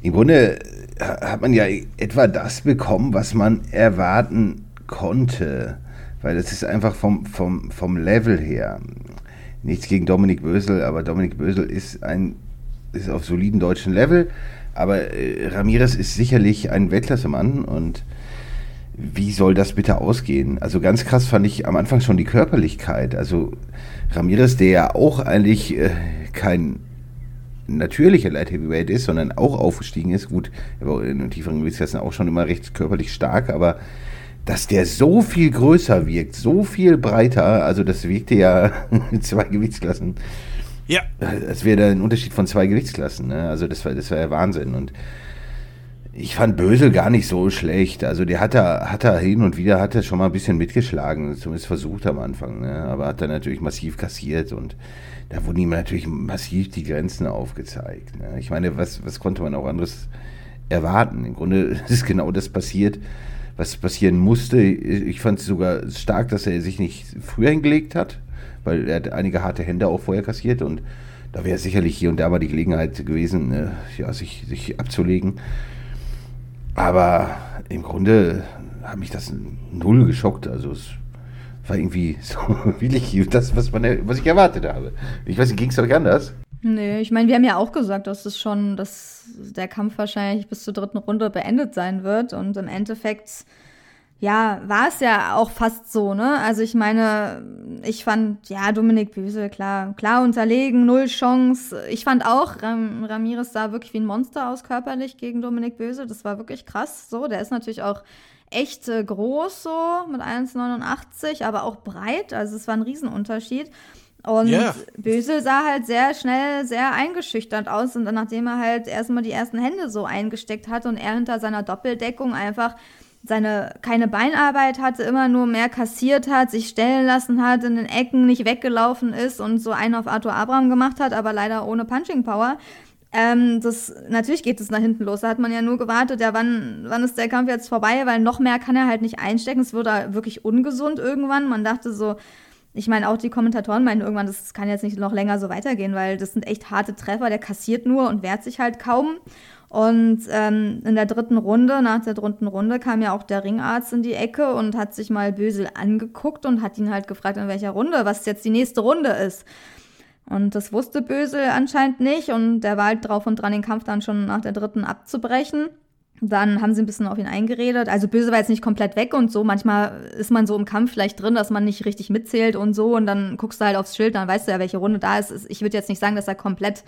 im Grunde hat man ja etwa das bekommen, was man erwarten konnte. Weil es ist einfach vom, vom, vom Level her. Nichts gegen Dominik Bösel, aber Dominik Bösel ist ein ist auf soliden deutschen Level. Aber äh, Ramirez ist sicherlich ein Weltklassemann und wie soll das bitte ausgehen? Also ganz krass fand ich am Anfang schon die Körperlichkeit. Also Ramirez, der ja auch eigentlich äh, kein natürlicher Light Heavyweight ist, sondern auch aufgestiegen ist. Gut, er war in den tieferen Gewichtsklassen auch schon immer recht körperlich stark, aber dass der so viel größer wirkt, so viel breiter, also das wirkte ja <laughs> in zwei Gewichtsklassen Ja. Als wäre da ein Unterschied von zwei Gewichtsklassen. Ne? Also das war, das war ja Wahnsinn. Und ich fand Bösel gar nicht so schlecht. Also der hat da, hat da hin und wieder hat er schon mal ein bisschen mitgeschlagen, zumindest versucht am Anfang. Ne? Aber hat dann natürlich massiv kassiert und da wurden ihm natürlich massiv die Grenzen aufgezeigt. Ne? Ich meine, was, was konnte man auch anderes erwarten? Im Grunde <laughs> ist genau das passiert, was passieren musste. Ich fand es sogar stark, dass er sich nicht früher hingelegt hat, weil er hat einige harte Hände auch vorher kassiert und da wäre sicherlich hier und da mal die Gelegenheit gewesen, äh, ja, sich, sich abzulegen. Aber im Grunde hat mich das null geschockt. Also es war irgendwie so <laughs> wirklich das, was, man, was ich erwartet habe. Ich weiß nicht, ging es euch anders? Nee, ich meine, wir haben ja auch gesagt, dass es schon, dass der Kampf wahrscheinlich bis zur dritten Runde beendet sein wird. Und im Endeffekt, ja, war es ja auch fast so, ne? Also ich meine, ich fand, ja, Dominik Büsel, klar, klar unterlegen, null Chance. Ich fand auch, Ram Ramirez sah wirklich wie ein Monster aus körperlich gegen Dominik Böse. Das war wirklich krass. So, der ist natürlich auch echt äh, groß so mit 1,89, aber auch breit. Also es war ein Riesenunterschied. Und yeah. Bösel sah halt sehr schnell sehr eingeschüchtert aus. Und dann, nachdem er halt erstmal die ersten Hände so eingesteckt hat und er hinter seiner Doppeldeckung einfach seine keine Beinarbeit hatte, immer nur mehr kassiert hat, sich stellen lassen hat, in den Ecken nicht weggelaufen ist und so einen auf Arthur Abraham gemacht hat, aber leider ohne Punching Power. Ähm, das, natürlich geht es nach hinten los. Da hat man ja nur gewartet, ja, wann, wann ist der Kampf jetzt vorbei, weil noch mehr kann er halt nicht einstecken. Es wurde wirklich ungesund irgendwann. Man dachte so, ich meine, auch die Kommentatoren meinen irgendwann, das kann jetzt nicht noch länger so weitergehen, weil das sind echt harte Treffer. Der kassiert nur und wehrt sich halt kaum. Und ähm, in der dritten Runde, nach der dritten Runde, kam ja auch der Ringarzt in die Ecke und hat sich mal Bösel angeguckt und hat ihn halt gefragt, in welcher Runde, was jetzt die nächste Runde ist. Und das wusste Bösel anscheinend nicht und der war halt drauf und dran, den Kampf dann schon nach der dritten abzubrechen. Dann haben sie ein bisschen auf ihn eingeredet. Also Böse war jetzt nicht komplett weg und so. Manchmal ist man so im Kampf vielleicht drin, dass man nicht richtig mitzählt und so. Und dann guckst du halt aufs Schild, dann weißt du ja, welche Runde da ist. Ich würde jetzt nicht sagen, dass er komplett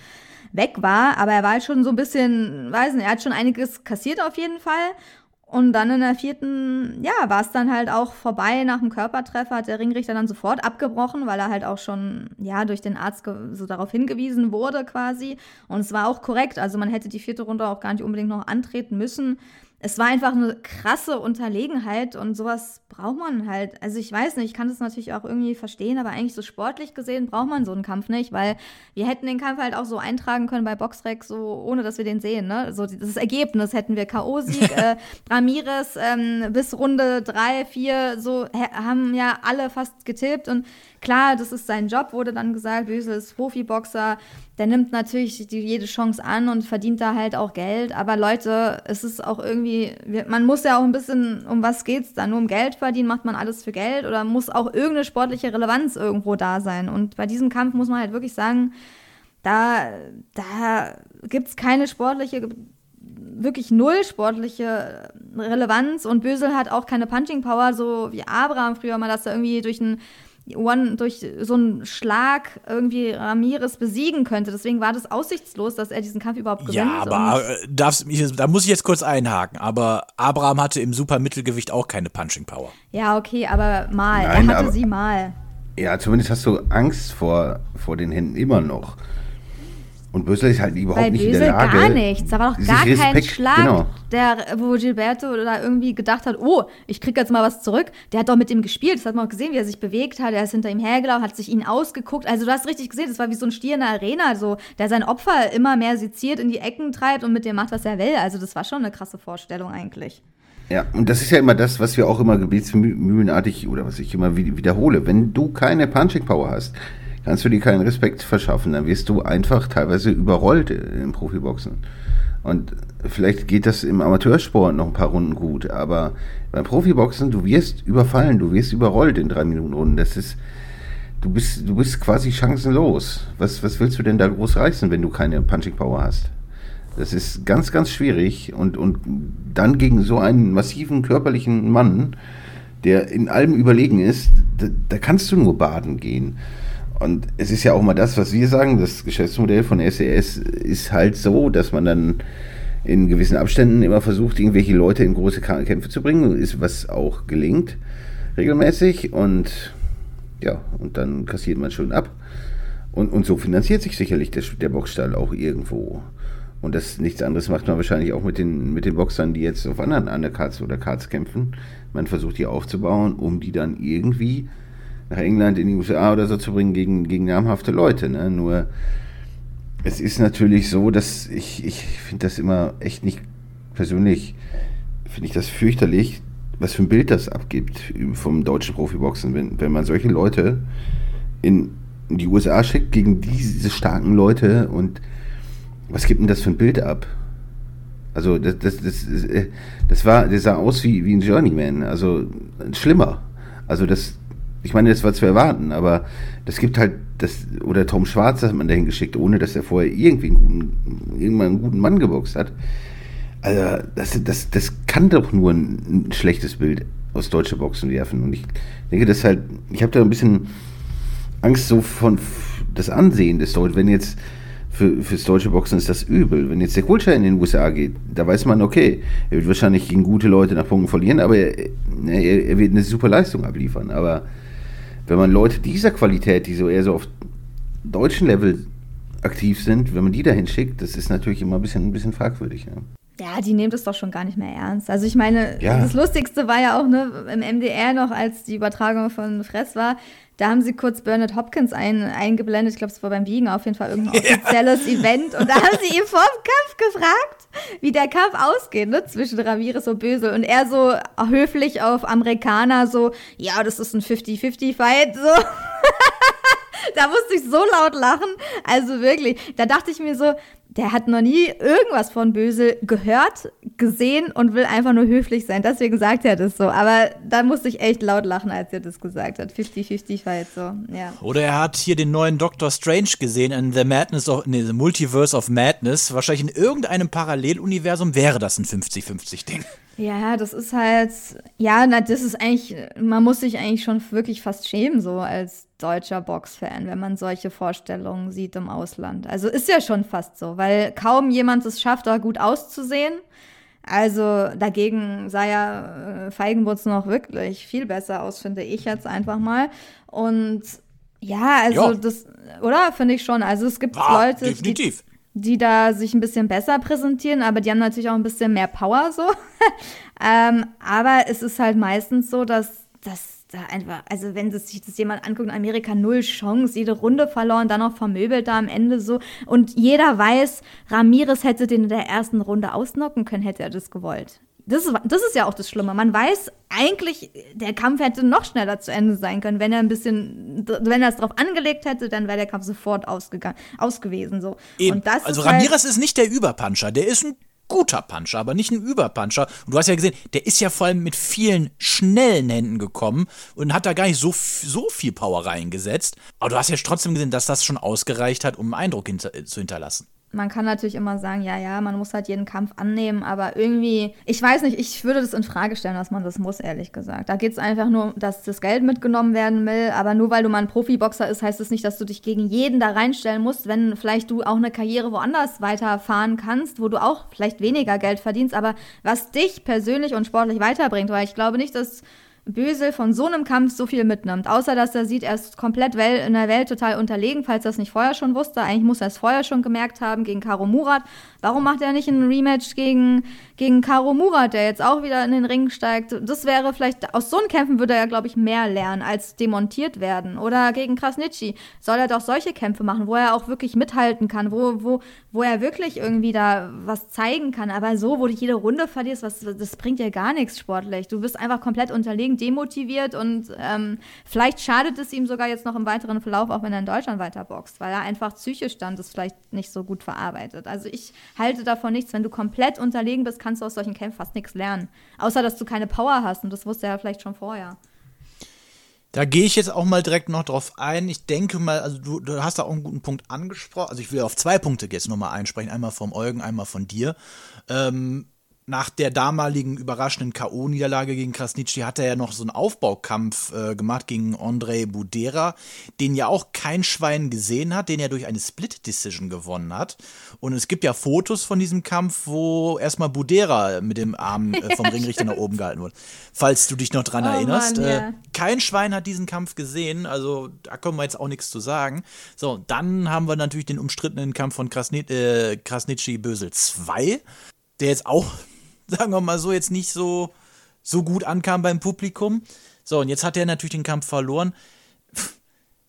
weg war, aber er war halt schon so ein bisschen, weiß nicht, er hat schon einiges kassiert auf jeden Fall. Und dann in der vierten, ja, war es dann halt auch vorbei. Nach dem Körpertreffer, hat der Ringrichter dann sofort abgebrochen, weil er halt auch schon, ja, durch den Arzt so darauf hingewiesen wurde quasi. Und es war auch korrekt, also man hätte die vierte Runde auch gar nicht unbedingt noch antreten müssen es war einfach eine krasse Unterlegenheit und sowas braucht man halt. Also ich weiß nicht, ich kann das natürlich auch irgendwie verstehen, aber eigentlich so sportlich gesehen braucht man so einen Kampf nicht, weil wir hätten den Kampf halt auch so eintragen können bei Boxrec, so ohne dass wir den sehen. Ne? So das Ergebnis hätten wir K.O.-Sieg, <laughs> äh, Ramirez ähm, bis Runde drei, vier, so haben ja alle fast getippt und Klar, das ist sein Job, wurde dann gesagt. Bösel ist Profiboxer. Der nimmt natürlich die, jede Chance an und verdient da halt auch Geld. Aber Leute, es ist auch irgendwie, man muss ja auch ein bisschen, um was geht's da? Nur um Geld verdienen? Macht man alles für Geld? Oder muss auch irgendeine sportliche Relevanz irgendwo da sein? Und bei diesem Kampf muss man halt wirklich sagen, da, da gibt's keine sportliche wirklich null sportliche Relevanz und Bösel hat auch keine Punching Power, so wie Abraham früher mal, dass er irgendwie durch einen One durch so einen Schlag irgendwie Ramirez besiegen könnte. Deswegen war das aussichtslos, dass er diesen Kampf überhaupt gewinnt. Ja, aber äh, darfst, da muss ich jetzt kurz einhaken. Aber Abraham hatte im Supermittelgewicht auch keine Punching Power. Ja, okay, aber mal. Nein, er hatte aber, sie mal. Ja, zumindest hast du Angst vor, vor den Händen immer noch. Und Bösel ist halt überhaupt Bei nicht Bösel in der Lage. gar nichts. Da war doch gar kein Schlag, genau. der, wo Gilberto da irgendwie gedacht hat, oh, ich krieg jetzt mal was zurück. Der hat doch mit ihm gespielt. Das hat man auch gesehen, wie er sich bewegt hat. Er ist hinter ihm hergelaufen, hat sich ihn ausgeguckt. Also du hast richtig gesehen, das war wie so ein Stier in der Arena, so, der sein Opfer immer mehr seziert, in die Ecken treibt und mit dem macht, was er will. Also das war schon eine krasse Vorstellung eigentlich. Ja, und das ist ja immer das, was wir auch immer gebetsmühlenartig oder was ich immer wiederhole. Wenn du keine Punching Power hast, kannst du dir keinen Respekt verschaffen. Dann wirst du einfach teilweise überrollt im Profiboxen. Und vielleicht geht das im Amateursport noch ein paar Runden gut, aber beim Profiboxen, du wirst überfallen, du wirst überrollt in drei Minuten Runden. Das ist, du bist, du bist quasi chancenlos. Was, was willst du denn da groß reißen, wenn du keine Punching Power hast? Das ist ganz, ganz schwierig und, und dann gegen so einen massiven körperlichen Mann, der in allem überlegen ist, da, da kannst du nur baden gehen. Und es ist ja auch mal das, was wir sagen, das Geschäftsmodell von SES ist halt so, dass man dann in gewissen Abständen immer versucht, irgendwelche Leute in große Kämpfe zu bringen, ist was auch gelingt regelmäßig und ja, und dann kassiert man schon ab. Und, und so finanziert sich sicherlich der, der Boxstall auch irgendwo. Und das nichts anderes macht man wahrscheinlich auch mit den, mit den Boxern, die jetzt auf anderen Undercards oder Cards kämpfen. Man versucht die aufzubauen, um die dann irgendwie nach England, in die USA oder so zu bringen gegen, gegen namhafte Leute. Ne? Nur es ist natürlich so, dass ich, ich finde das immer echt nicht persönlich, finde ich das fürchterlich, was für ein Bild das abgibt vom deutschen Profiboxen, wenn, wenn man solche Leute in, die USA schickt gegen diese starken Leute und was gibt denn das für ein Bild ab? Also das, das, das, das war, der sah aus wie, wie ein Journeyman, also schlimmer. Also das, ich meine, das war zu erwarten, aber das gibt halt das, oder Tom Schwarz hat man dahin geschickt, ohne dass er vorher irgendwie einen guten, irgendwann einen guten Mann geboxt hat. Also, das, das, das kann doch nur ein, ein schlechtes Bild aus deutscher Boxen werfen. Und ich denke, das halt, ich habe da ein bisschen Angst so von das Ansehen des Deutschen, wenn jetzt für, fürs deutsche Boxen ist das übel. Wenn jetzt der Kulcher in den USA geht, da weiß man, okay, er wird wahrscheinlich gegen gute Leute nach Punkten verlieren, aber er, er, er wird eine super Leistung abliefern. Aber wenn man Leute dieser Qualität, die so eher so auf deutschen Level aktiv sind, wenn man die dahin schickt, das ist natürlich immer ein bisschen, ein bisschen fragwürdig. Ja. Ja, die nehmen das doch schon gar nicht mehr ernst. Also ich meine, ja. das Lustigste war ja auch ne, im MDR noch, als die Übertragung von Fress war, da haben sie kurz Bernard Hopkins ein, eingeblendet. Ich glaube, es war beim Wiegen auf jeden Fall irgendein <laughs> offizielles ja. Event. Und da haben sie ihn vor dem Kampf gefragt, wie der Kampf ausgeht, ne, zwischen Ramirez und Bösel. Und er so höflich auf Amerikaner so, ja, das ist ein 50-50-Fight, so. <laughs> da musste ich so laut lachen. Also wirklich, da dachte ich mir so, der hat noch nie irgendwas von Bösel gehört, gesehen und will einfach nur höflich sein. Deswegen sagt er das so. Aber da musste ich echt laut lachen, als er das gesagt hat. 50-50 war jetzt so, ja. Oder er hat hier den neuen Doctor Strange gesehen in The Madness of, nee, The Multiverse of Madness. Wahrscheinlich in irgendeinem Paralleluniversum wäre das ein 50-50-Ding. Ja, das ist halt, ja, na, das ist eigentlich, man muss sich eigentlich schon wirklich fast schämen, so als deutscher Boxfan, wenn man solche Vorstellungen sieht im Ausland. Also ist ja schon fast so, weil kaum jemand es schafft, da gut auszusehen. Also dagegen sah ja äh, Feigenbutz noch wirklich viel besser aus, finde ich jetzt einfach mal. Und ja, also ja. das, oder? Finde ich schon. Also es gibt ah, Leute, definitiv. Die, die da sich ein bisschen besser präsentieren, aber die haben natürlich auch ein bisschen mehr Power so. <laughs> ähm, aber es ist halt meistens so, dass, dass da einfach, also wenn sich das jemand anguckt, Amerika null Chance, jede Runde verloren, dann noch vermöbelt da am Ende so. Und jeder weiß, Ramirez hätte den in der ersten Runde ausnocken können, hätte er das gewollt. Das ist, das ist ja auch das Schlimme. Man weiß eigentlich, der Kampf hätte noch schneller zu Ende sein können. Wenn er ein bisschen, wenn er es drauf angelegt hätte, dann wäre der Kampf sofort ausgegangen, ausgewesen. So. Eben. also ist halt Ramirez halt ist nicht der Überpuncher, der ist ein guter Puncher, aber nicht ein Überpuncher. Und du hast ja gesehen, der ist ja vor allem mit vielen schnellen Händen gekommen und hat da gar nicht so, so viel Power reingesetzt. Aber du hast ja trotzdem gesehen, dass das schon ausgereicht hat, um einen Eindruck hinter zu hinterlassen man kann natürlich immer sagen, ja, ja, man muss halt jeden Kampf annehmen, aber irgendwie, ich weiß nicht, ich würde das in Frage stellen, dass man das muss, ehrlich gesagt. Da geht es einfach nur, dass das Geld mitgenommen werden will, aber nur weil du mal ein Profiboxer ist, heißt es das nicht, dass du dich gegen jeden da reinstellen musst, wenn vielleicht du auch eine Karriere woanders weiterfahren kannst, wo du auch vielleicht weniger Geld verdienst, aber was dich persönlich und sportlich weiterbringt, weil ich glaube nicht, dass Bösel von so einem Kampf so viel mitnimmt. Außer, dass er sieht, er ist komplett in der Welt total unterlegen, falls er es nicht vorher schon wusste. Eigentlich muss er es vorher schon gemerkt haben gegen Karo Murat. Warum macht er nicht ein Rematch gegen, gegen Karo Murat, der jetzt auch wieder in den Ring steigt? Das wäre vielleicht, aus so einem Kämpfen würde er ja, glaube ich, mehr lernen, als demontiert werden. Oder gegen Krasnitschi soll er doch solche Kämpfe machen, wo er auch wirklich mithalten kann, wo, wo, wo er wirklich irgendwie da was zeigen kann. Aber so, wo du jede Runde verlierst, was, das bringt dir gar nichts sportlich. Du bist einfach komplett unterlegen, demotiviert und ähm, vielleicht schadet es ihm sogar jetzt noch im weiteren Verlauf, auch wenn er in Deutschland weiter boxt, weil er einfach psychisch dann das vielleicht nicht so gut verarbeitet. Also ich halte davon nichts. Wenn du komplett unterlegen bist, kannst du aus solchen Kämpfen fast nichts lernen. Außer, dass du keine Power hast und das wusste er vielleicht schon vorher. Da gehe ich jetzt auch mal direkt noch drauf ein. Ich denke mal, also du, du hast da auch einen guten Punkt angesprochen. Also ich will auf zwei Punkte jetzt nochmal einsprechen. Einmal vom Eugen, einmal von dir. Ähm, nach der damaligen überraschenden K.O.-Niederlage gegen Krasnitschi hat er ja noch so einen Aufbaukampf äh, gemacht gegen Andrei Budera, den ja auch kein Schwein gesehen hat, den er durch eine Split-Decision gewonnen hat. Und es gibt ja Fotos von diesem Kampf, wo erstmal Budera mit dem Arm äh, vom <laughs> Ringrichter nach oben gehalten wurde. Falls du dich noch dran Oh erinnerst. Mann, äh, ja. kein Schwein hat diesen Kampf gesehen, also da können wir jetzt auch nichts zu sagen. So, dann haben wir natürlich den umstrittenen Kampf von Krasni äh, Krasnitschi Bösel 2, der jetzt auch, <laughs> sagen wir mal so, jetzt nicht so, so gut ankam beim Publikum. So, und jetzt hat er natürlich den Kampf verloren.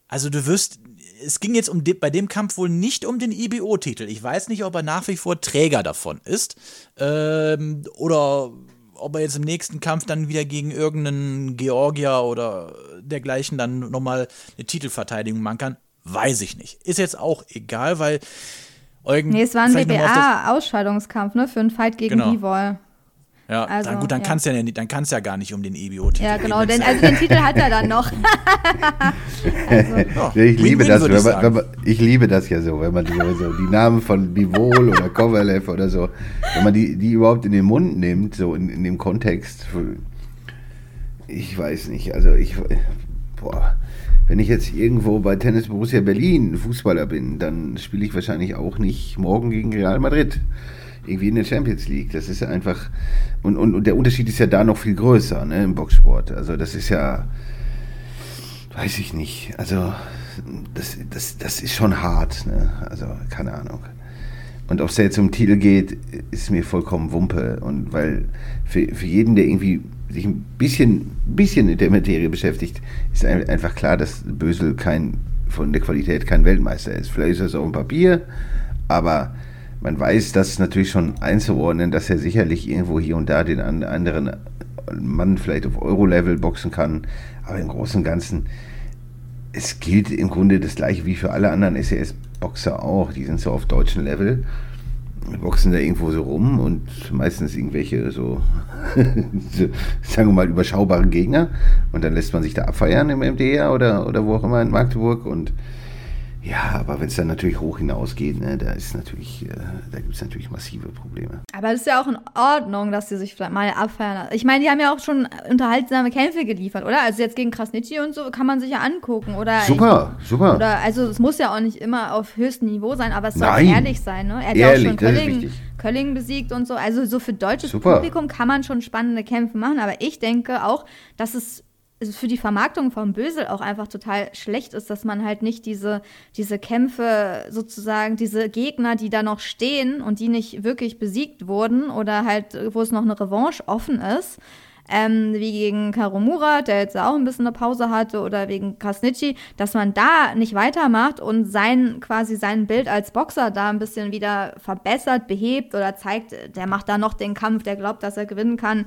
Also du wirst, es ging jetzt um de, bei dem Kampf wohl nicht um den IBO-Titel. Ich weiß nicht, ob er nach wie vor Träger davon ist ähm, oder ob er jetzt im nächsten Kampf dann wieder gegen irgendeinen Georgier oder dergleichen dann nochmal eine Titelverteidigung machen kann. Weiß ich nicht. Ist jetzt auch egal, weil Eugen. Nee, es war ein DBA-Ausscheidungskampf, ne? Für einen Fight gegen Genau. Bivol. Ja, Also, dann, gut, dann ja. kann es ja, nicht- dann kann's ja gar nicht um den IBO-Titel Ja, gehen. genau. Denn, ja- also den Titel hat er dann noch. <laughs> also, ich liebe das, wenn man, wenn man, ich liebe das ja so, wenn man die, so die Namen von Bivol oder Kovalev oder so, wenn man die, die überhaupt in den Mund nimmt, so in, in dem Kontext. Ich weiß nicht, also ich, boah, wenn ich jetzt irgendwo bei Tennis Borussia Berlin Fußballer bin, dann spiele ich wahrscheinlich auch nicht morgen gegen Real Madrid. Irgendwie in der Champions League. Das ist ja einfach, und, und, und der Unterschied ist ja da noch viel größer, ne, im Boxsport. Also das ist ja, Weiß ich nicht. Also, das, das, das ist schon hart. Ne? Also, keine Ahnung. Und ob es da jetzt um Titel geht, ist mir vollkommen Wumpe. Und weil für, für jeden, der irgendwie sich ein bisschen, bisschen mit der Materie beschäftigt, ist ein- einfach klar, dass Bösel kein, von der Qualität kein Weltmeister ist. Vielleicht ist es auf dem Papier, aber man weiß das natürlich schon einzuordnen, dass er sicherlich irgendwo hier und da den an- anderen Mann vielleicht auf Euro-Level boxen kann. Aber im Großen und Ganzen, es gilt im Grunde das gleiche wie für alle anderen SES-Boxer auch. Die sind so auf deutschem Level, boxen da irgendwo so rum und meistens irgendwelche so, <laughs> sagen wir mal, überschaubare Gegner. Und dann lässt man sich da abfeiern im MDR oder, oder wo auch immer in Magdeburg. Und ja, aber wenn es dann natürlich hoch hinausgeht, ne, da ist natürlich, äh, da gibt es natürlich massive Probleme. aber das ist ja auch in Ordnung, dass sie sich vielleicht mal abfeiern. Ich meine, die haben ja auch schon unterhaltsame Kämpfe geliefert, oder? Also jetzt gegen Krasnitschi und so kann man sich ja angucken, oder? Super, super. Oder, also es muss ja auch nicht immer auf höchstem Niveau sein, aber es soll Nein. ehrlich sein, ne? Er hat Ehrlich, ja auch schon Kölling. Kölling besiegt und so. Also so für deutsches Super. Publikum kann man schon spannende Kämpfe machen, aber ich denke auch, dass es für die Vermarktung vom Bösel auch einfach total schlecht ist, dass man halt nicht diese, diese Kämpfe sozusagen, diese Gegner, die da noch stehen und die nicht wirklich besiegt wurden oder halt, wo es noch eine Revanche offen ist, ähm, wie gegen Karomura, der jetzt auch ein bisschen eine Pause hatte, oder wegen Krasnitschi, dass man da nicht weitermacht und sein, quasi sein Bild als Boxer da ein bisschen wieder verbessert, behebt oder zeigt, der macht da noch den Kampf, der glaubt, dass er gewinnen kann,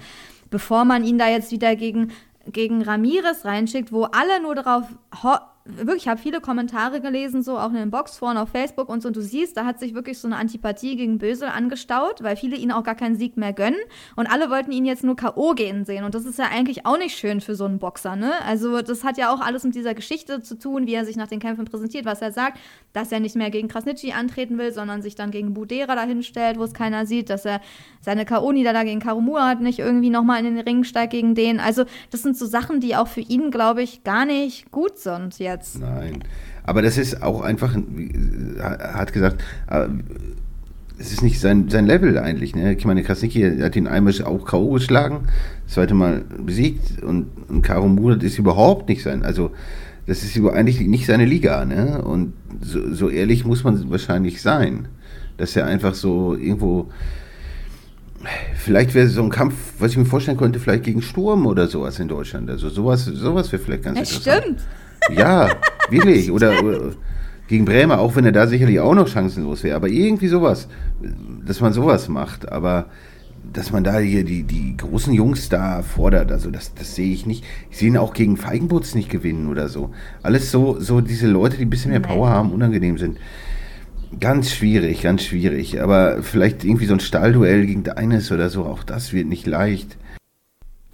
bevor man ihn da jetzt wieder gegen, gegen Ramirez reinschickt, wo alle nur darauf ho wirklich, ich habe viele Kommentare gelesen, so auch in den Boxforen auf Facebook und so, und du siehst, da hat sich wirklich so eine Antipathie gegen Bösel angestaut, weil viele ihn auch gar keinen Sieg mehr gönnen und alle wollten ihn jetzt nur K.O. gehen sehen und das ist ja eigentlich auch nicht schön für so einen Boxer, ne? Also das hat ja auch alles mit dieser Geschichte zu tun, wie er sich nach den Kämpfen präsentiert, was er sagt, dass er nicht mehr gegen Krasnitschi antreten will, sondern sich dann gegen Budera dahinstellt, wo es keiner sieht, dass er seine K.O.-Niederlage gegen Karumura hat, nicht irgendwie nochmal in den Ring steigt gegen den. Also das sind so Sachen, die auch für ihn, glaube ich, gar nicht gut sind jetzt. Nein. Aber das ist auch einfach, er hat gesagt, äh, es ist nicht sein, sein Level eigentlich. Ne? Ich meine, Krasnicki hat ihn einmal auch K.O. geschlagen, das zweite Mal besiegt und, und Karo Murat ist überhaupt nicht sein. Also, das ist eigentlich nicht seine Liga. Ne? Und so, so ehrlich muss man wahrscheinlich sein, dass er einfach so irgendwo. Vielleicht wäre so ein Kampf, was ich mir vorstellen könnte, vielleicht gegen Sturm oder sowas in Deutschland. Also sowas, sowas wäre vielleicht ganz Das interessant. stimmt. Ja, wirklich. Oder, oder gegen Bremer, auch wenn er da sicherlich auch noch chancenlos wäre. Aber irgendwie sowas, dass man sowas macht. Aber dass man da hier die, die großen Jungs da fordert, also das, das sehe ich nicht. Ich sehe ihn auch gegen Feigenputz nicht gewinnen oder so. Alles so, so diese Leute, die ein bisschen mehr. Power haben, unangenehm sind. Ganz schwierig, ganz schwierig. Aber vielleicht irgendwie so ein Stahlduell gegen Deines oder so, auch das wird nicht leicht.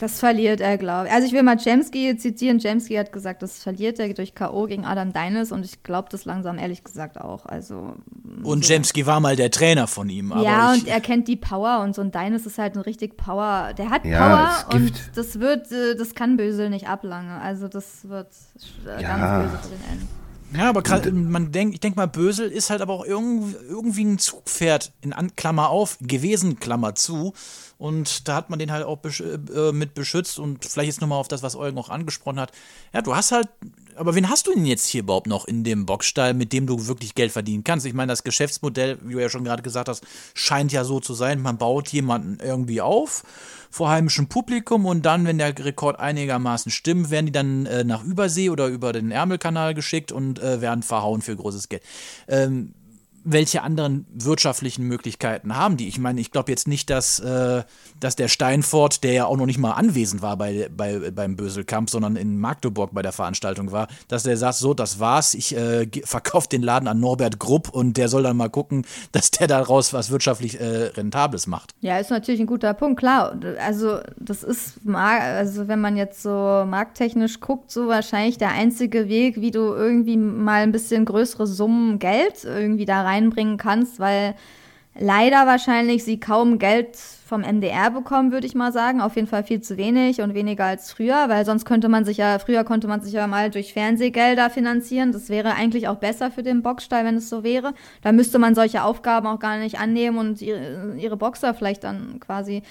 Das verliert er, glaube ich. Also ich will mal Jamski zitieren. Jamski hat gesagt, das verliert er durch K.O. gegen Adam Deines und ich glaube das langsam ehrlich gesagt auch. Also Und Jemski war mal der Trainer von ihm. Aber ja, ich, und er kennt die Power und so ein Deines ist halt ein richtig Power. Der hat Ja, Power und das wird, äh, das kann Bösel nicht ablange. Also das wird äh, Ja. ganz böse den Enden. Ja, aber grad, man denkt, ich denke mal, Bösel ist halt aber auch irgendwie, irgendwie ein Zugpferd, in An Klammer auf, gewesen, Klammer zu. Und da hat man den halt auch besch äh, mit beschützt und vielleicht jetzt nochmal auf das, was Eugen auch angesprochen hat. Ja, du hast halt, aber wen hast du denn jetzt hier überhaupt noch in dem Boxstall, mit dem du wirklich Geld verdienen kannst? Ich meine, das Geschäftsmodell, wie du ja schon gerade gesagt hast, scheint ja so zu sein, man baut jemanden irgendwie auf vor heimischem Publikum und dann, wenn der Rekord einigermaßen stimmt, werden die dann äh, nach Übersee oder über den Ärmelkanal geschickt und äh, werden verhauen für großes Geld. Ähm, welche anderen wirtschaftlichen Möglichkeiten haben die? Ich meine, ich glaube jetzt nicht, dass, äh, dass der Steinfort, der ja auch noch nicht mal anwesend war bei, bei, beim Böselkampf, sondern in Magdeburg bei der Veranstaltung war, dass der sagt, so, das war's, ich äh, verkaufe den Laden an Norbert Grupp und der soll dann mal gucken, <laughs> dass der daraus was wirtschaftlich äh, Rentables macht. Ja, ist natürlich ein guter Punkt, klar. Also das ist, also wenn man jetzt so markttechnisch guckt, so wahrscheinlich der einzige Weg, wie du irgendwie mal ein bisschen größere Summen Geld irgendwie da reinbringen kannst, weil leider wahrscheinlich sie kaum Geld vom MDR bekommen, würde ich mal sagen. Auf jeden Fall viel zu wenig und weniger als früher, weil sonst könnte man sich ja, früher konnte man sich ja mal durch Fernsehgelder finanzieren. Das wäre eigentlich auch besser für den Boxstall, wenn es so wäre. Da müsste man solche Aufgaben auch gar nicht annehmen und ihre, Boxer vielleicht dann quasi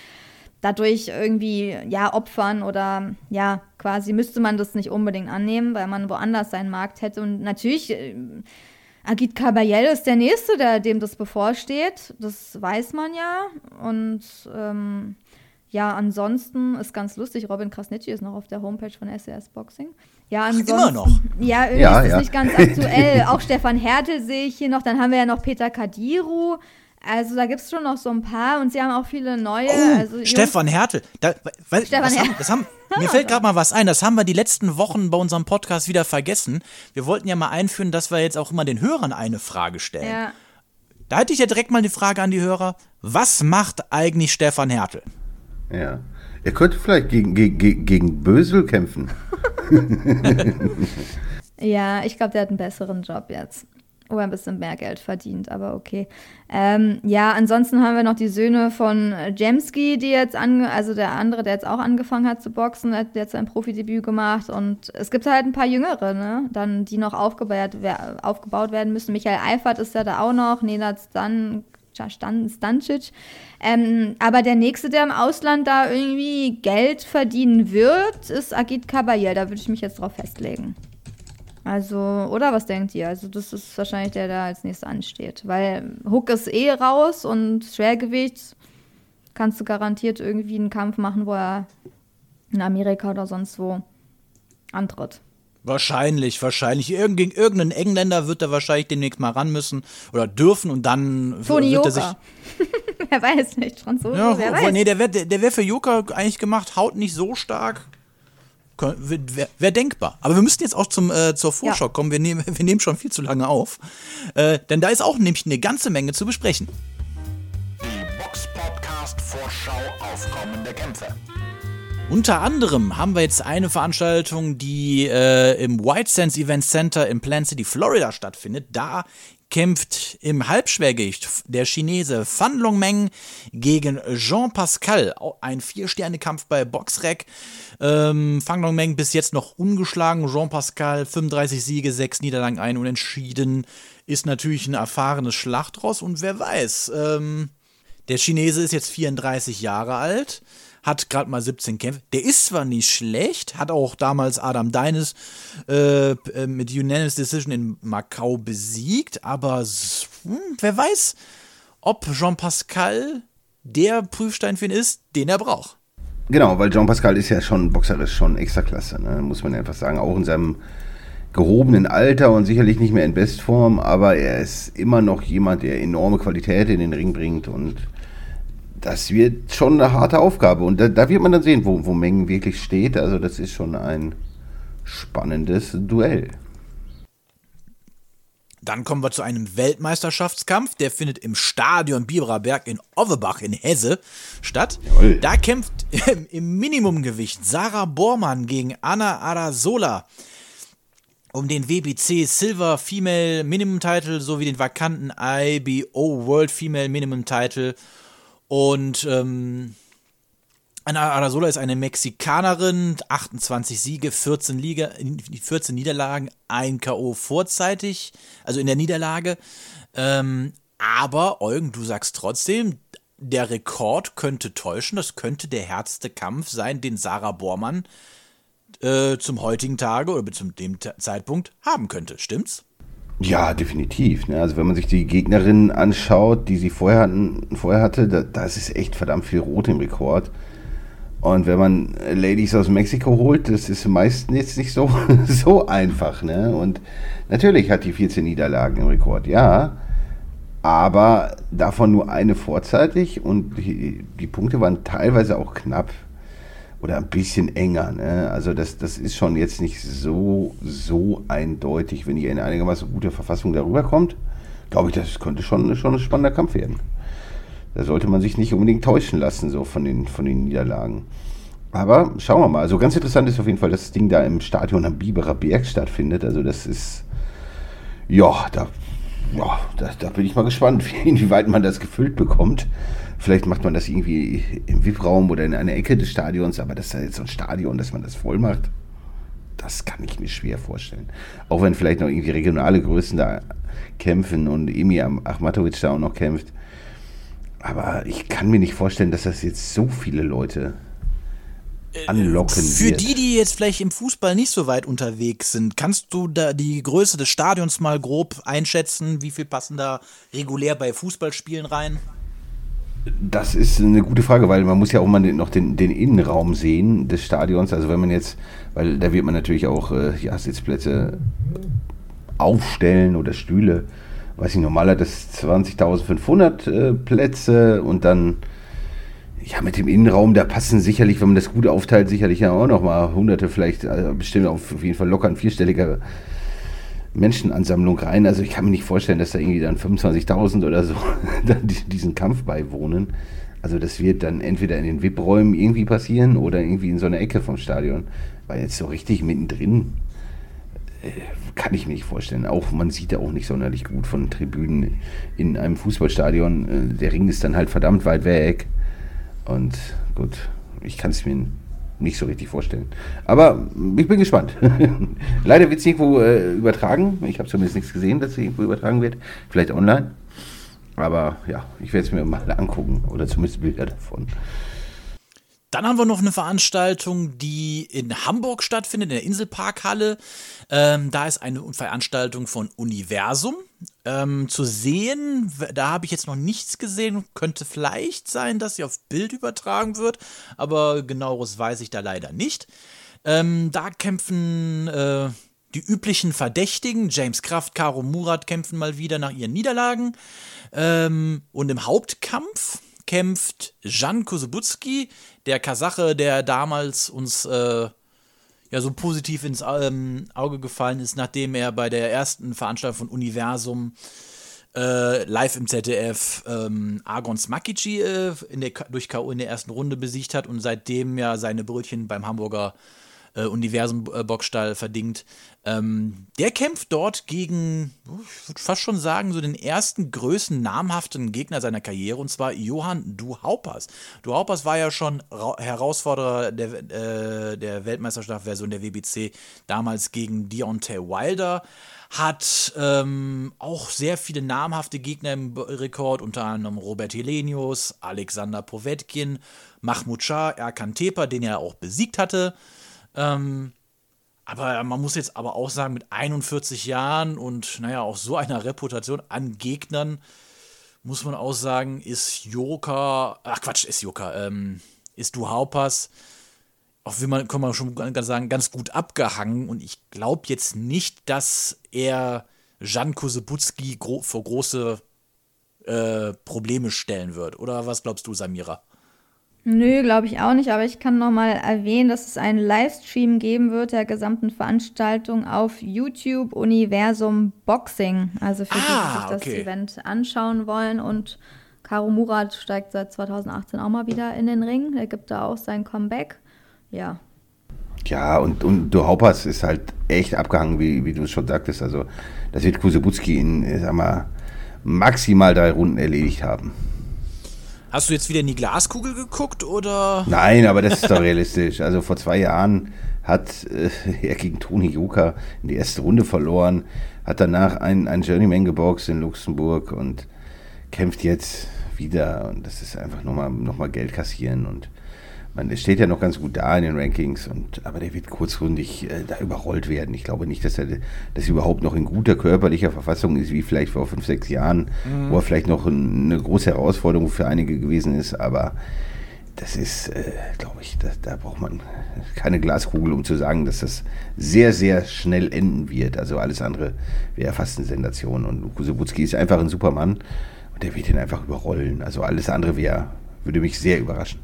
dadurch irgendwie ja opfern oder ja quasi müsste man das nicht unbedingt annehmen, weil man woanders seinen Markt hätte und natürlich äh, Agit Kabayel ist der Nächste, der, dem das bevorsteht. Das weiß man ja. Und ähm, ja, ansonsten ist ganz lustig, Robin Krasnitschi ist noch auf der Homepage von SES Boxing. Ja, ansonsten, immer noch? Ja, irgendwie Ja, ist das ja. nicht ganz aktuell. <laughs> Auch Stefan Hertel sehe ich hier noch. Dann haben wir ja noch Peter Kadiru. Also da gibt es schon noch so ein paar und sie haben auch viele neue. Oh, also Stefan Härte. Da, weil, Stefan das haben, das haben, mir fällt gerade mal was ein. Das haben wir die letzten Wochen bei unserem Podcast wieder vergessen. Wir wollten ja mal einführen, dass wir jetzt auch immer den Hörern eine Frage stellen. Ja. Da hätte ich ja direkt mal die Frage an die Hörer. Was macht eigentlich Stefan Härtel? Ja. Er könnte vielleicht gegen, gegen, gegen Bösel kämpfen. <laughs> <laughs> Ja, ich glaube, der hat einen besseren Job jetzt. Wo er ein bisschen mehr Geld verdient, aber okay. Ähm, ja, ansonsten haben wir noch die Söhne von Jemski, die jetzt ange also der andere, der jetzt auch angefangen hat zu boxen, hat jetzt sein Profidebüt gemacht und es gibt halt ein paar Jüngere, ne, dann, die noch aufgebaut, aufgebaut werden müssen. Michael Eifert ist ja da auch noch, Nenad Stan, Stan, Stancic. Ähm, aber der nächste, der im Ausland da irgendwie Geld verdienen wird, ist Agit Kabayel. Da würde ich mich jetzt drauf festlegen. Also, oder was denkt ihr? Also, das ist wahrscheinlich der, der als nächstes ansteht. Weil Hook ist eh raus und Schwergewicht kannst du garantiert irgendwie einen Kampf machen, wo er in Amerika oder sonst wo antritt. Wahrscheinlich, wahrscheinlich. Irgend, gegen irgendeinen Engländer wird er wahrscheinlich demnächst mal ran müssen oder dürfen und dann Toni wird er sich. Joker. <laughs> wer weiß nicht, Franzose, Ja, wer weiß. nee, der wäre der wär für Joker eigentlich gemacht, haut nicht so stark. Wäre wär denkbar. Aber wir müssten jetzt auch zum, äh, zur Vorschau Ja. kommen. Wir nehmen, <laughs> wir nehmen schon viel zu lange auf. Äh, denn da ist auch nämlich eine ganze Menge zu besprechen. Die Box Podcast Vorschau auf kommende Kämpfe. Unter anderem haben wir jetzt eine Veranstaltung, die äh, im White Sands Event Center in Plant City, Florida stattfindet. Da kämpft im Halbschwergewicht der Chinese Fan Longmeng gegen Jean Pascal. Ein Vier-Sterne-Kampf bei Boxrec. Ähm, Fan Longmeng bis jetzt noch ungeschlagen. Jean Pascal 35 Siege, 6 Niederlagen, ein Unentschieden. Ist natürlich ein erfahrenes Schlachtross und wer weiß, ähm, der Chinese ist jetzt 34 Jahre alt, hat gerade mal 17 Kämpfe. Der ist zwar nicht schlecht, hat auch damals Adam Deines äh, äh, mit Unanimous Decision in Macau besiegt, aber hm, wer weiß, ob Jean Pascal der Prüfstein für ihn ist, den er braucht. Genau, weil Jean Pascal ist ja schon boxerisch schon extra klasse, ne? muss man einfach sagen. Auch in seinem gehobenen Alter und sicherlich nicht mehr in Bestform, aber er ist immer noch jemand, der enorme Qualität in den Ring bringt und das wird schon eine harte Aufgabe. Und da, da wird man dann sehen, wo, wo Mengen wirklich steht. Also das ist schon ein spannendes Duell. Dann kommen wir zu einem Weltmeisterschaftskampf. Der findet im Stadion Bibererberg in Ovebach in Hesse statt. Jawohl. Da kämpft im Minimumgewicht Sarah Bormann gegen Anna Arasola. um den WBC Silver Female Minimum Title sowie den vakanten IBO World Female Minimum Title. Und ähm, Ana Arasola ist eine Mexikanerin, 28 Siege, 14, Liga, 14 Niederlagen, ein K.O. vorzeitig, also in der Niederlage. Ähm, aber Eugen, du sagst trotzdem, der Rekord könnte täuschen. Das könnte der härteste Kampf sein, den Sarah Bormann äh, zum heutigen Tage oder zum dem Zeitpunkt haben könnte. Stimmt's? Ja, definitiv. Ne? Also wenn man sich die Gegnerin anschaut, die sie vorher, hatten, vorher hatte, da, da ist echt verdammt viel Rot im Rekord. Und wenn man Ladies aus Mexiko holt, das ist meistens jetzt nicht so, <laughs> so einfach. Ne? Und natürlich hat die 14 Niederlagen im Rekord, ja aber davon nur eine vorzeitig und die, die, Punkte waren teilweise auch knapp oder ein bisschen enger. Ne? Also das, das ist schon jetzt nicht so, so eindeutig, wenn ihr in einigermaßen guter Verfassung darüber kommt. Glaube ich, das könnte schon, schon ein spannender Kampf werden. Da sollte man sich nicht unbedingt täuschen lassen, so von den, von den Niederlagen. Aber schauen wir mal. Also ganz interessant ist auf jeden Fall, dass das Ding da im Stadion am Biberer Berg stattfindet. Also das ist, ja, da ja, da, da, bin ich mal gespannt, <laughs> inwieweit man das gefüllt bekommt. Vielleicht macht man das irgendwie im VIP-Raum oder in einer Ecke des Stadions, aber das ist ja jetzt so ein Stadion, dass man das voll macht, das kann ich mir schwer vorstellen. Auch wenn vielleicht noch irgendwie regionale Größen da kämpfen und Emir Achmatovic da auch noch kämpft. Aber ich kann mir nicht vorstellen, dass das jetzt so viele Leute anlocken Für wird. die, die jetzt vielleicht im Fußball nicht so weit unterwegs sind, kannst du da die Größe des Stadions mal grob einschätzen? Wie viel passen da regulär bei Fußballspielen rein? Das ist eine gute Frage, weil man muss ja auch mal noch den, den Innenraum sehen des Stadions. Also wenn man jetzt, weil da wird man natürlich auch äh, ja, Sitzplätze aufstellen oder Stühle. Weiß ich, normal hat das 20.500 äh, Plätze und dann ja, mit dem Innenraum, da passen sicherlich, wenn man das gut aufteilt, sicherlich ja auch noch mal hunderte, vielleicht also bestimmt auf jeden Fall locker ein vierstelliger Menschenansammlung rein. Also ich kann mir nicht vorstellen, dass da irgendwie dann 25.000 oder so <laughs> diesen Kampf beiwohnen. Also das wird dann entweder in den VIP-Räumen irgendwie passieren oder irgendwie in so einer Ecke vom Stadion. Weil jetzt so richtig mittendrin äh, kann ich mir nicht vorstellen. Auch man sieht ja auch nicht sonderlich gut von Tribünen in einem Fußballstadion. Äh, der Ring ist dann halt verdammt weit weg. Und gut, ich kann es mir nicht so richtig vorstellen. Aber ich bin gespannt. <laughs> Leider wird es irgendwo äh, übertragen. Ich habe zumindest nichts gesehen, dass es irgendwo übertragen wird. Vielleicht online. Aber ja, ich werde es mir mal <laughs> angucken oder zumindest Bilder davon. Dann haben wir noch eine Veranstaltung, die in Hamburg stattfindet, in der Inselparkhalle. Ähm, da ist eine Veranstaltung von Universum ähm, zu sehen. Da habe ich jetzt noch nichts gesehen. Könnte vielleicht sein, dass sie auf Bild übertragen wird, aber genaueres weiß ich da leider nicht. Ähm, da kämpfen äh, die üblichen Verdächtigen. James Kraft, Caro Murat kämpfen mal wieder nach ihren Niederlagen. Ähm, und im Hauptkampf kämpft Jan Kusubutski, der Kasache, der damals uns äh, ja so positiv ins ähm, Auge gefallen ist, nachdem er bei der ersten Veranstaltung von Universum äh, live im ZDF ähm, Argon Smakici äh, in der, durch K.O. in der ersten Runde besiegt hat und seitdem ja seine Brötchen beim Hamburger äh, Universum äh, verdingt. Ähm, der kämpft dort gegen, ich würde fast schon sagen, so den ersten größten namhaften Gegner seiner Karriere, und zwar Johann Duhaupers. Duhaupers war ja schon Ra Herausforderer der, äh, der Weltmeisterschaft-Version der WBC, damals gegen Deontay Wilder hat ähm, auch sehr viele namhafte Gegner im Rekord, unter anderem Robert Helenius, Alexander Povetkin, Mahmoud Shah, Erkan Tepa, den er auch besiegt hatte. Ähm, aber man muss jetzt aber auch sagen, mit 41 Jahren und naja, auch so einer Reputation an Gegnern, muss man auch sagen, ist Joker, ach Quatsch, ist Joker, ähm, ist Duhaupas, auch wie man, kann man schon ganz sagen, ganz gut abgehangen. Und ich glaube jetzt nicht, dass er Jan Kusebutski gro vor große äh, Probleme stellen wird. Oder was glaubst du, Samira? Nö, glaube ich auch nicht, aber ich kann noch mal erwähnen, dass es einen Livestream geben wird der gesamten Veranstaltung auf YouTube Universum Boxing. Also für ah, die, die ah, sich das okay. Event anschauen wollen. Und Karo Murat steigt seit 2018 auch mal wieder in den Ring. Er gibt da auch sein Comeback. Ja. Ja, und, und du Haupers ist halt echt abgehangen, wie, wie du es schon sagtest. Also, das wird Kusebutski in, sag mal, maximal drei Runden erledigt haben. Hast du jetzt wieder in die Glaskugel geguckt oder? Nein, aber das ist doch realistisch. Also vor zwei Jahren hat äh, <laughs> er gegen Toni Joka in die erste Runde verloren, hat danach einen, einen Journeyman geboxt in Luxemburg und kämpft jetzt wieder. Und das ist einfach nochmal noch mal Geld kassieren und man steht ja noch ganz gut da in den Rankings, und, aber der wird kurzrundig äh, da überrollt werden. Ich glaube nicht, dass er dass er überhaupt noch in guter körperlicher Verfassung ist, wie vielleicht vor fünf, sechs Jahren, mhm. wo er vielleicht noch ein, eine große Herausforderung für einige gewesen ist. Aber das ist, äh, glaube ich, da, da, braucht man keine Glaskugel, um zu sagen, dass das sehr, sehr schnell enden wird. Also alles andere wäre fast eine Sensation. Und Kusebutski ist einfach ein Supermann und der wird ihn einfach überrollen. Also alles andere wäre, würde mich sehr überraschen.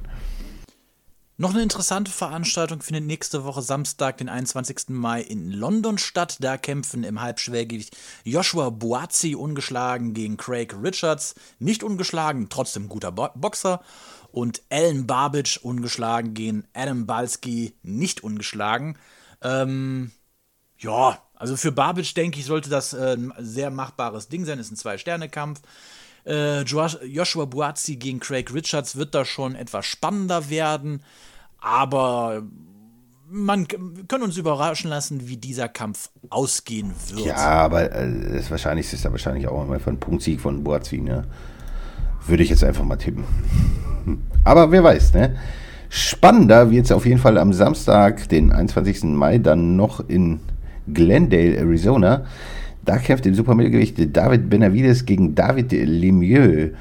Noch eine interessante Veranstaltung findet nächste Woche Samstag, den 21. Mai in London statt. Da kämpfen im Halbschwergewicht Joshua Boazzi ungeschlagen gegen Craig Richards. Nicht ungeschlagen, trotzdem guter Bo Boxer. Und Alan Barbic ungeschlagen gegen Adam Balski, nicht ungeschlagen. Ähm, ja, also für Barbic denke ich, sollte das äh, ein sehr machbares Ding sein. Ist ein Zwei-Sterne-Kampf. Äh, Joshua Buazzi gegen Craig Richards wird da schon etwas spannender werden, aber man kann uns überraschen lassen, wie dieser Kampf ausgehen wird. Ja, aber äh, das Wahrscheinlichste ist da wahrscheinlich auch einfach ein Punktsieg von Buazzi, ne? Würde ich jetzt einfach mal tippen. <laughs> Aber wer weiß, ne? Spannender wird es auf jeden Fall am Samstag, den 21. Mai, dann noch in Glendale, Arizona. Da kämpft im Supermittelgewicht David Benavides gegen David Lemieux.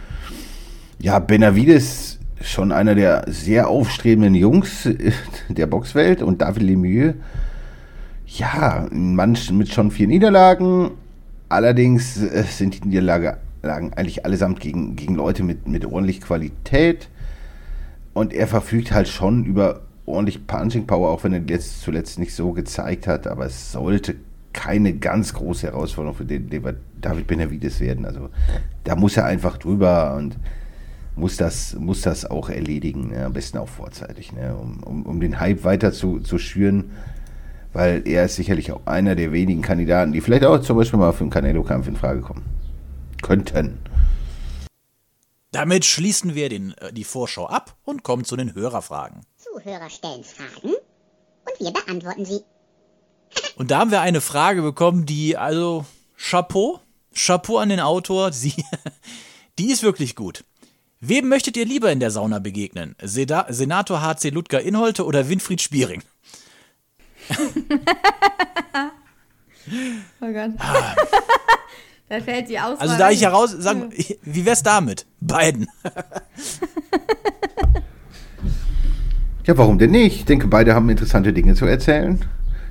Ja, Benavides schon einer der sehr aufstrebenden Jungs der Boxwelt und David Lemieux, ja, ein Mann mit schon vier Niederlagen. Allerdings äh, sind die Niederlagen eigentlich allesamt gegen, gegen Leute mit, mit ordentlich Qualität. Und er verfügt halt schon über ordentlich Punching Power, auch wenn er jetzt zuletzt nicht so gezeigt hat. Aber es sollte keine ganz große Herausforderung für den, den David Benavides werden. Also da muss er einfach drüber und muss das, muss das auch erledigen, ne? am besten auch vorzeitig, ne? um, um, um den Hype weiter zu, zu schüren, weil er ist sicherlich auch einer der wenigen Kandidaten, die vielleicht auch zum Beispiel mal für einen Canelo-Kampf in Frage kommen könnten. Damit schließen wir den, äh, die Vorschau ab und kommen zu den Hörerfragen. Zuhörer stellen Fragen und wir beantworten sie. Und da haben wir eine Frage bekommen, die, also, Chapeau, Chapeau an den Autor, sie, <laughs> die ist wirklich gut. Wem möchtet ihr lieber in der Sauna begegnen? Seda Senator HC Ludger Inholte oder Winfried Spiering? <laughs> oh Gott. Ah. <laughs> da fällt die Auswahl. Also da ich heraus sagen, wie wär's damit? Beiden. ja, warum denn nicht? Ich denke, beide haben interessante Dinge zu erzählen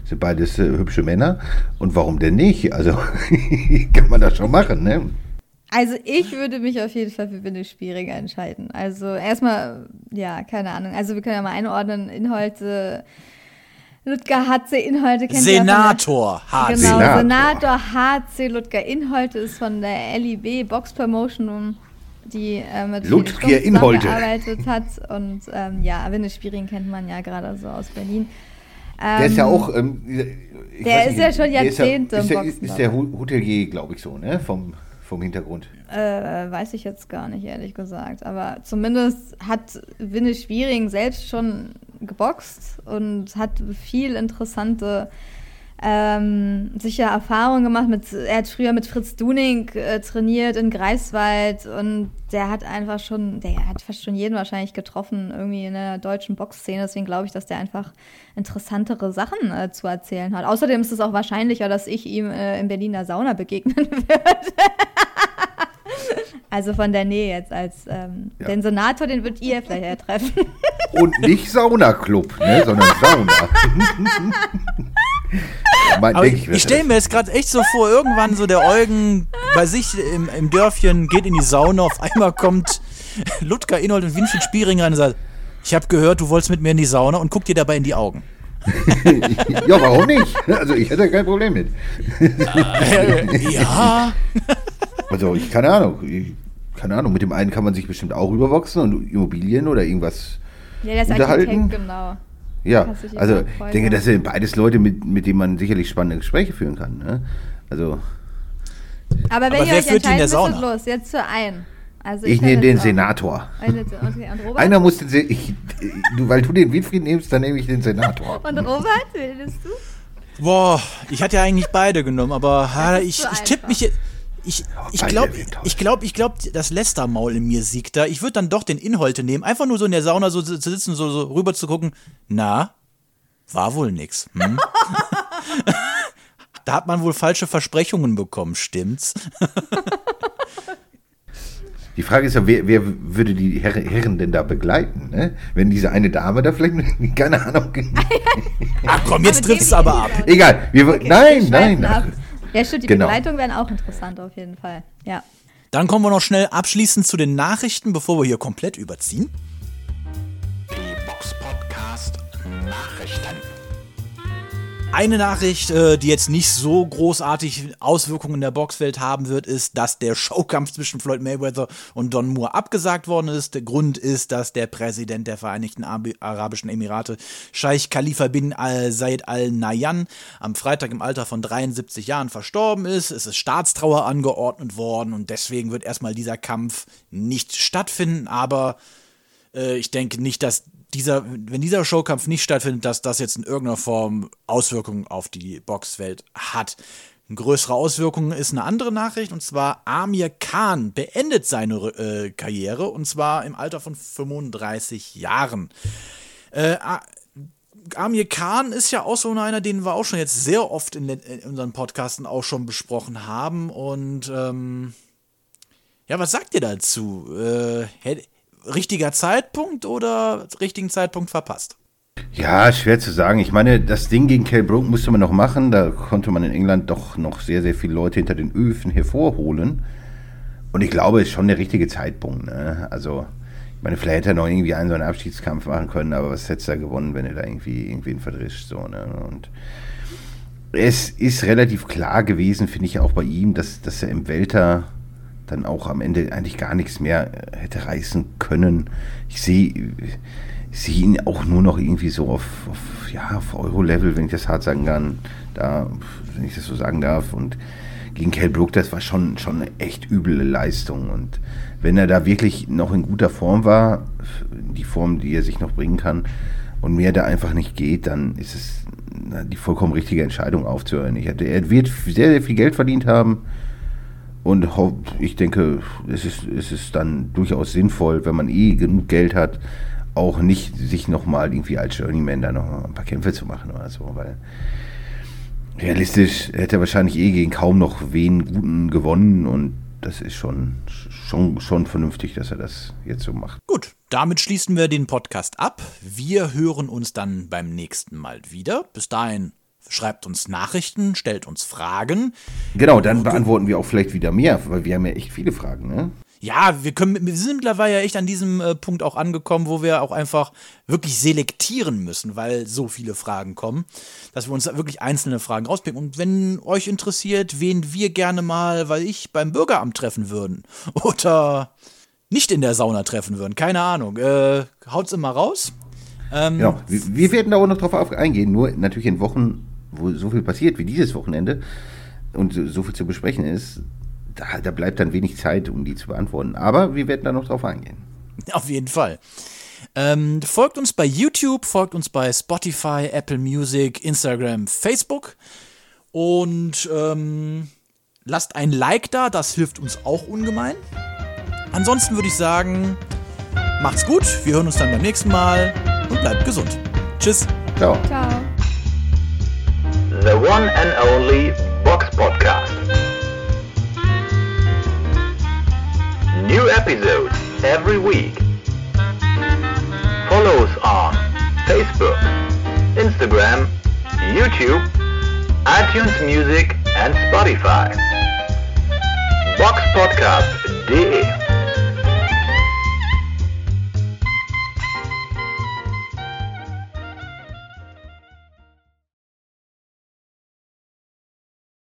sind beides äh, hübsche Männer. Und warum denn nicht? Also <laughs> kann man das schon machen, ne? Also ich würde mich auf jeden Fall für Winne Spieringer entscheiden. Also erstmal, ja, keine Ahnung. Also wir können ja mal einordnen, Inhalte. Ludger HC Inholte kennt Senator HC. Genau, Senator. Senator HC Ludger Inholte ist von der LIB Box Promotion, die äh, mit Ludger Inholte gearbeitet hat. Und ähm, ja, Winne Spiering kennt man ja gerade so aus Berlin. Der ist ja ähm, auch. Ähm, der ist ja schon Jahrzehnte ist, ja, ist, der, ist der Hotelier, glaube ich, so, ne? Vom, vom Hintergrund. Äh, weiß ich jetzt gar nicht, ehrlich gesagt. Aber zumindest hat Winne Schwiering selbst schon geboxt und hat viel interessante ähm, sicher Erfahrungen gemacht. Mit, er hat früher mit Fritz Duning äh, trainiert in Greifswald und der hat einfach schon, der hat fast schon jeden wahrscheinlich getroffen, irgendwie in der deutschen Boxszene. Deswegen glaube ich, dass der einfach interessantere Sachen äh, zu erzählen hat. Außerdem ist es auch wahrscheinlicher, dass ich ihm äh, in Berliner Sauna begegnen <laughs> würde. Also von der Nähe jetzt als ähm, ja. den Senator, den wird ihr vielleicht treffen. Und nicht Saunaclub, ne, sondern Sauna. <laughs> <laughs> Aber ich, ich stelle mir jetzt gerade echt so vor, irgendwann so der Eugen bei sich im, im Dörfchen geht in die Sauna, auf einmal kommt Ludger Inhold und Winfried Spieringer und sagt, ich habe gehört, du wolltest mit mir in die Sauna und guck dir dabei in die Augen. <laughs> ja, warum nicht? Also ich hätte kein Problem mit. Äh, ja. <laughs> Also ich keine Ahnung. Ich, keine Ahnung, mit dem einen kann man sich bestimmt auch überwachsen und Immobilien oder irgendwas ja, das unterhalten. Architekt, genau. Ja, also ich denke, ja. das sind beides Leute, mit, mit denen man sicherlich spannende Gespräche führen kann. Ne? Also Aber wenn Aber ihr wer euch entscheiden Sauna? los, jetzt für einen. Also ich kenn nehme den Senator. Okay, und Robert? Einer muss den Se ich, du, weil du den Wilfried nimmst, dann nehme ich den Senator. <laughs> Und Robert, wen nimmst du? Boah, ich hatte ja eigentlich beide genommen, aber ist ich, ich tippe mich jetzt. Ich, ich beide glaube, ich glaube, ich glaube, das Lästermaul in mir siegt da. Ich würde dann doch den Inholte nehmen, einfach nur so in der Sauna so zu sitzen, so, so rüber zu gucken. Na, war wohl nix. Hm? <laughs> da hat man wohl falsche Versprechungen bekommen, stimmt's? <laughs> Die Frage ist ja, wer, wer würde die Herr, Herren denn da begleiten? Ne? Wenn diese eine Dame da vielleicht, <laughs> keine Ahnung. Ach komm, jetzt trifft es aber ab. Egal, wir, Okay, nein, wir nein. Ja, stimmt, die Genau. Begleitung wären auch interessant auf jeden Fall. Ja. Dann kommen wir noch schnell abschließend zu den Nachrichten, bevor wir hier komplett überziehen. Die Box Podcast Nachrichten. Eine Nachricht, äh, die jetzt nicht so großartig Auswirkungen in der Boxwelt haben wird, ist, dass der Showkampf zwischen Floyd Mayweather und Don Moore abgesagt worden ist. Der Grund ist, dass der Präsident der Vereinigten Abi- Arabischen Emirate, Scheich Khalifa bin al Zayed Al Nahyan, am Freitag im Alter von 73 Jahren verstorben ist. Es ist Staatstrauer angeordnet worden und deswegen wird erstmal dieser Kampf nicht stattfinden, aber äh, ich denke nicht, dass dieser, wenn dieser Showkampf nicht stattfindet, dass das jetzt in irgendeiner Form Auswirkungen auf die Boxwelt hat. Eine größere Auswirkung ist eine andere Nachricht und zwar Amir Khan beendet seine äh, Karriere und zwar im Alter von 35 Jahren. Äh, Amir Khan ist ja auch so einer, den wir auch schon jetzt sehr oft in, in unseren Podcasten auch schon besprochen haben und ähm, ja, was sagt ihr dazu? Äh, richtiger Zeitpunkt oder richtigen Zeitpunkt verpasst? Ja, schwer zu sagen. Ich meine, das Ding gegen Kell Brook musste man noch machen. Da konnte man in England doch noch sehr, sehr viele Leute hinter den Öfen hervorholen. Und ich glaube, es ist schon der richtige Zeitpunkt. Ne? Also, ich meine, vielleicht hätte er noch irgendwie einen so einen Abschiedskampf machen können, aber was hättest du da gewonnen, wenn er da irgendwie irgendwen verdrischt? So, ne? Und es ist relativ klar gewesen, finde ich auch bei ihm, dass, dass er im Welter dann auch am Ende eigentlich gar nichts mehr äh, hätte reißen können. Ich sehe sehe ihn auch nur noch irgendwie so auf, auf, ja, auf Euro-Level, wenn ich das hart sagen kann, da, wenn ich das so sagen darf. Und gegen Kell Brook, das war schon, schon eine echt üble Leistung. Und wenn er da wirklich noch in guter Form war, die Form, die er sich noch bringen kann, und mehr da einfach nicht geht, dann ist es die vollkommen richtige Entscheidung aufzuhören. Ich hatte, er wird sehr, sehr viel Geld verdient haben. Und ich denke, es ist, es ist dann durchaus sinnvoll, wenn man eh genug Geld hat, auch nicht sich nochmal irgendwie als Journeyman da noch ein paar Kämpfe zu machen oder so, weil realistisch hätte er wahrscheinlich eh gegen kaum noch wen Guten gewonnen und das ist schon, schon, schon vernünftig, dass er das jetzt so macht. Gut, damit schließen wir den Podcast ab. Wir hören uns dann beim nächsten Mal wieder. Bis dahin schreibt uns Nachrichten, stellt uns Fragen. Genau, dann beantworten wir auch vielleicht wieder mehr, weil wir haben ja echt viele Fragen, ne? Ja, wir können, wir sind mittlerweile ja echt an diesem äh, Punkt auch angekommen, wo wir auch einfach wirklich selektieren müssen, weil so viele Fragen kommen, dass wir uns da wirklich einzelne Fragen rauspicken. Und wenn euch interessiert, wen wir gerne mal, weil ich beim Bürgeramt treffen würden <laughs> oder nicht in der Sauna treffen würden, keine Ahnung, äh, haut's immer raus. Ähm, Genau, wir, wir werden da auch noch drauf auf- eingehen, nur natürlich in Wochen, wo so viel passiert wie dieses Wochenende und so, so viel zu besprechen ist, da, da bleibt dann wenig Zeit, um die zu beantworten. Aber wir werden da noch drauf eingehen. Auf jeden Fall. Ähm, folgt uns bei YouTube, folgt uns bei Spotify, Apple Music, Instagram, Facebook und ähm, lasst ein Like da, das hilft uns auch ungemein. Ansonsten würde ich sagen, macht's gut, wir hören uns dann beim nächsten Mal und bleibt gesund. Tschüss. Ciao. Ciao. The one and only Box Podcast. New episodes every week. Follow us on Facebook, Instagram, YouTube, iTunes Music and Spotify. Boxpodcast.de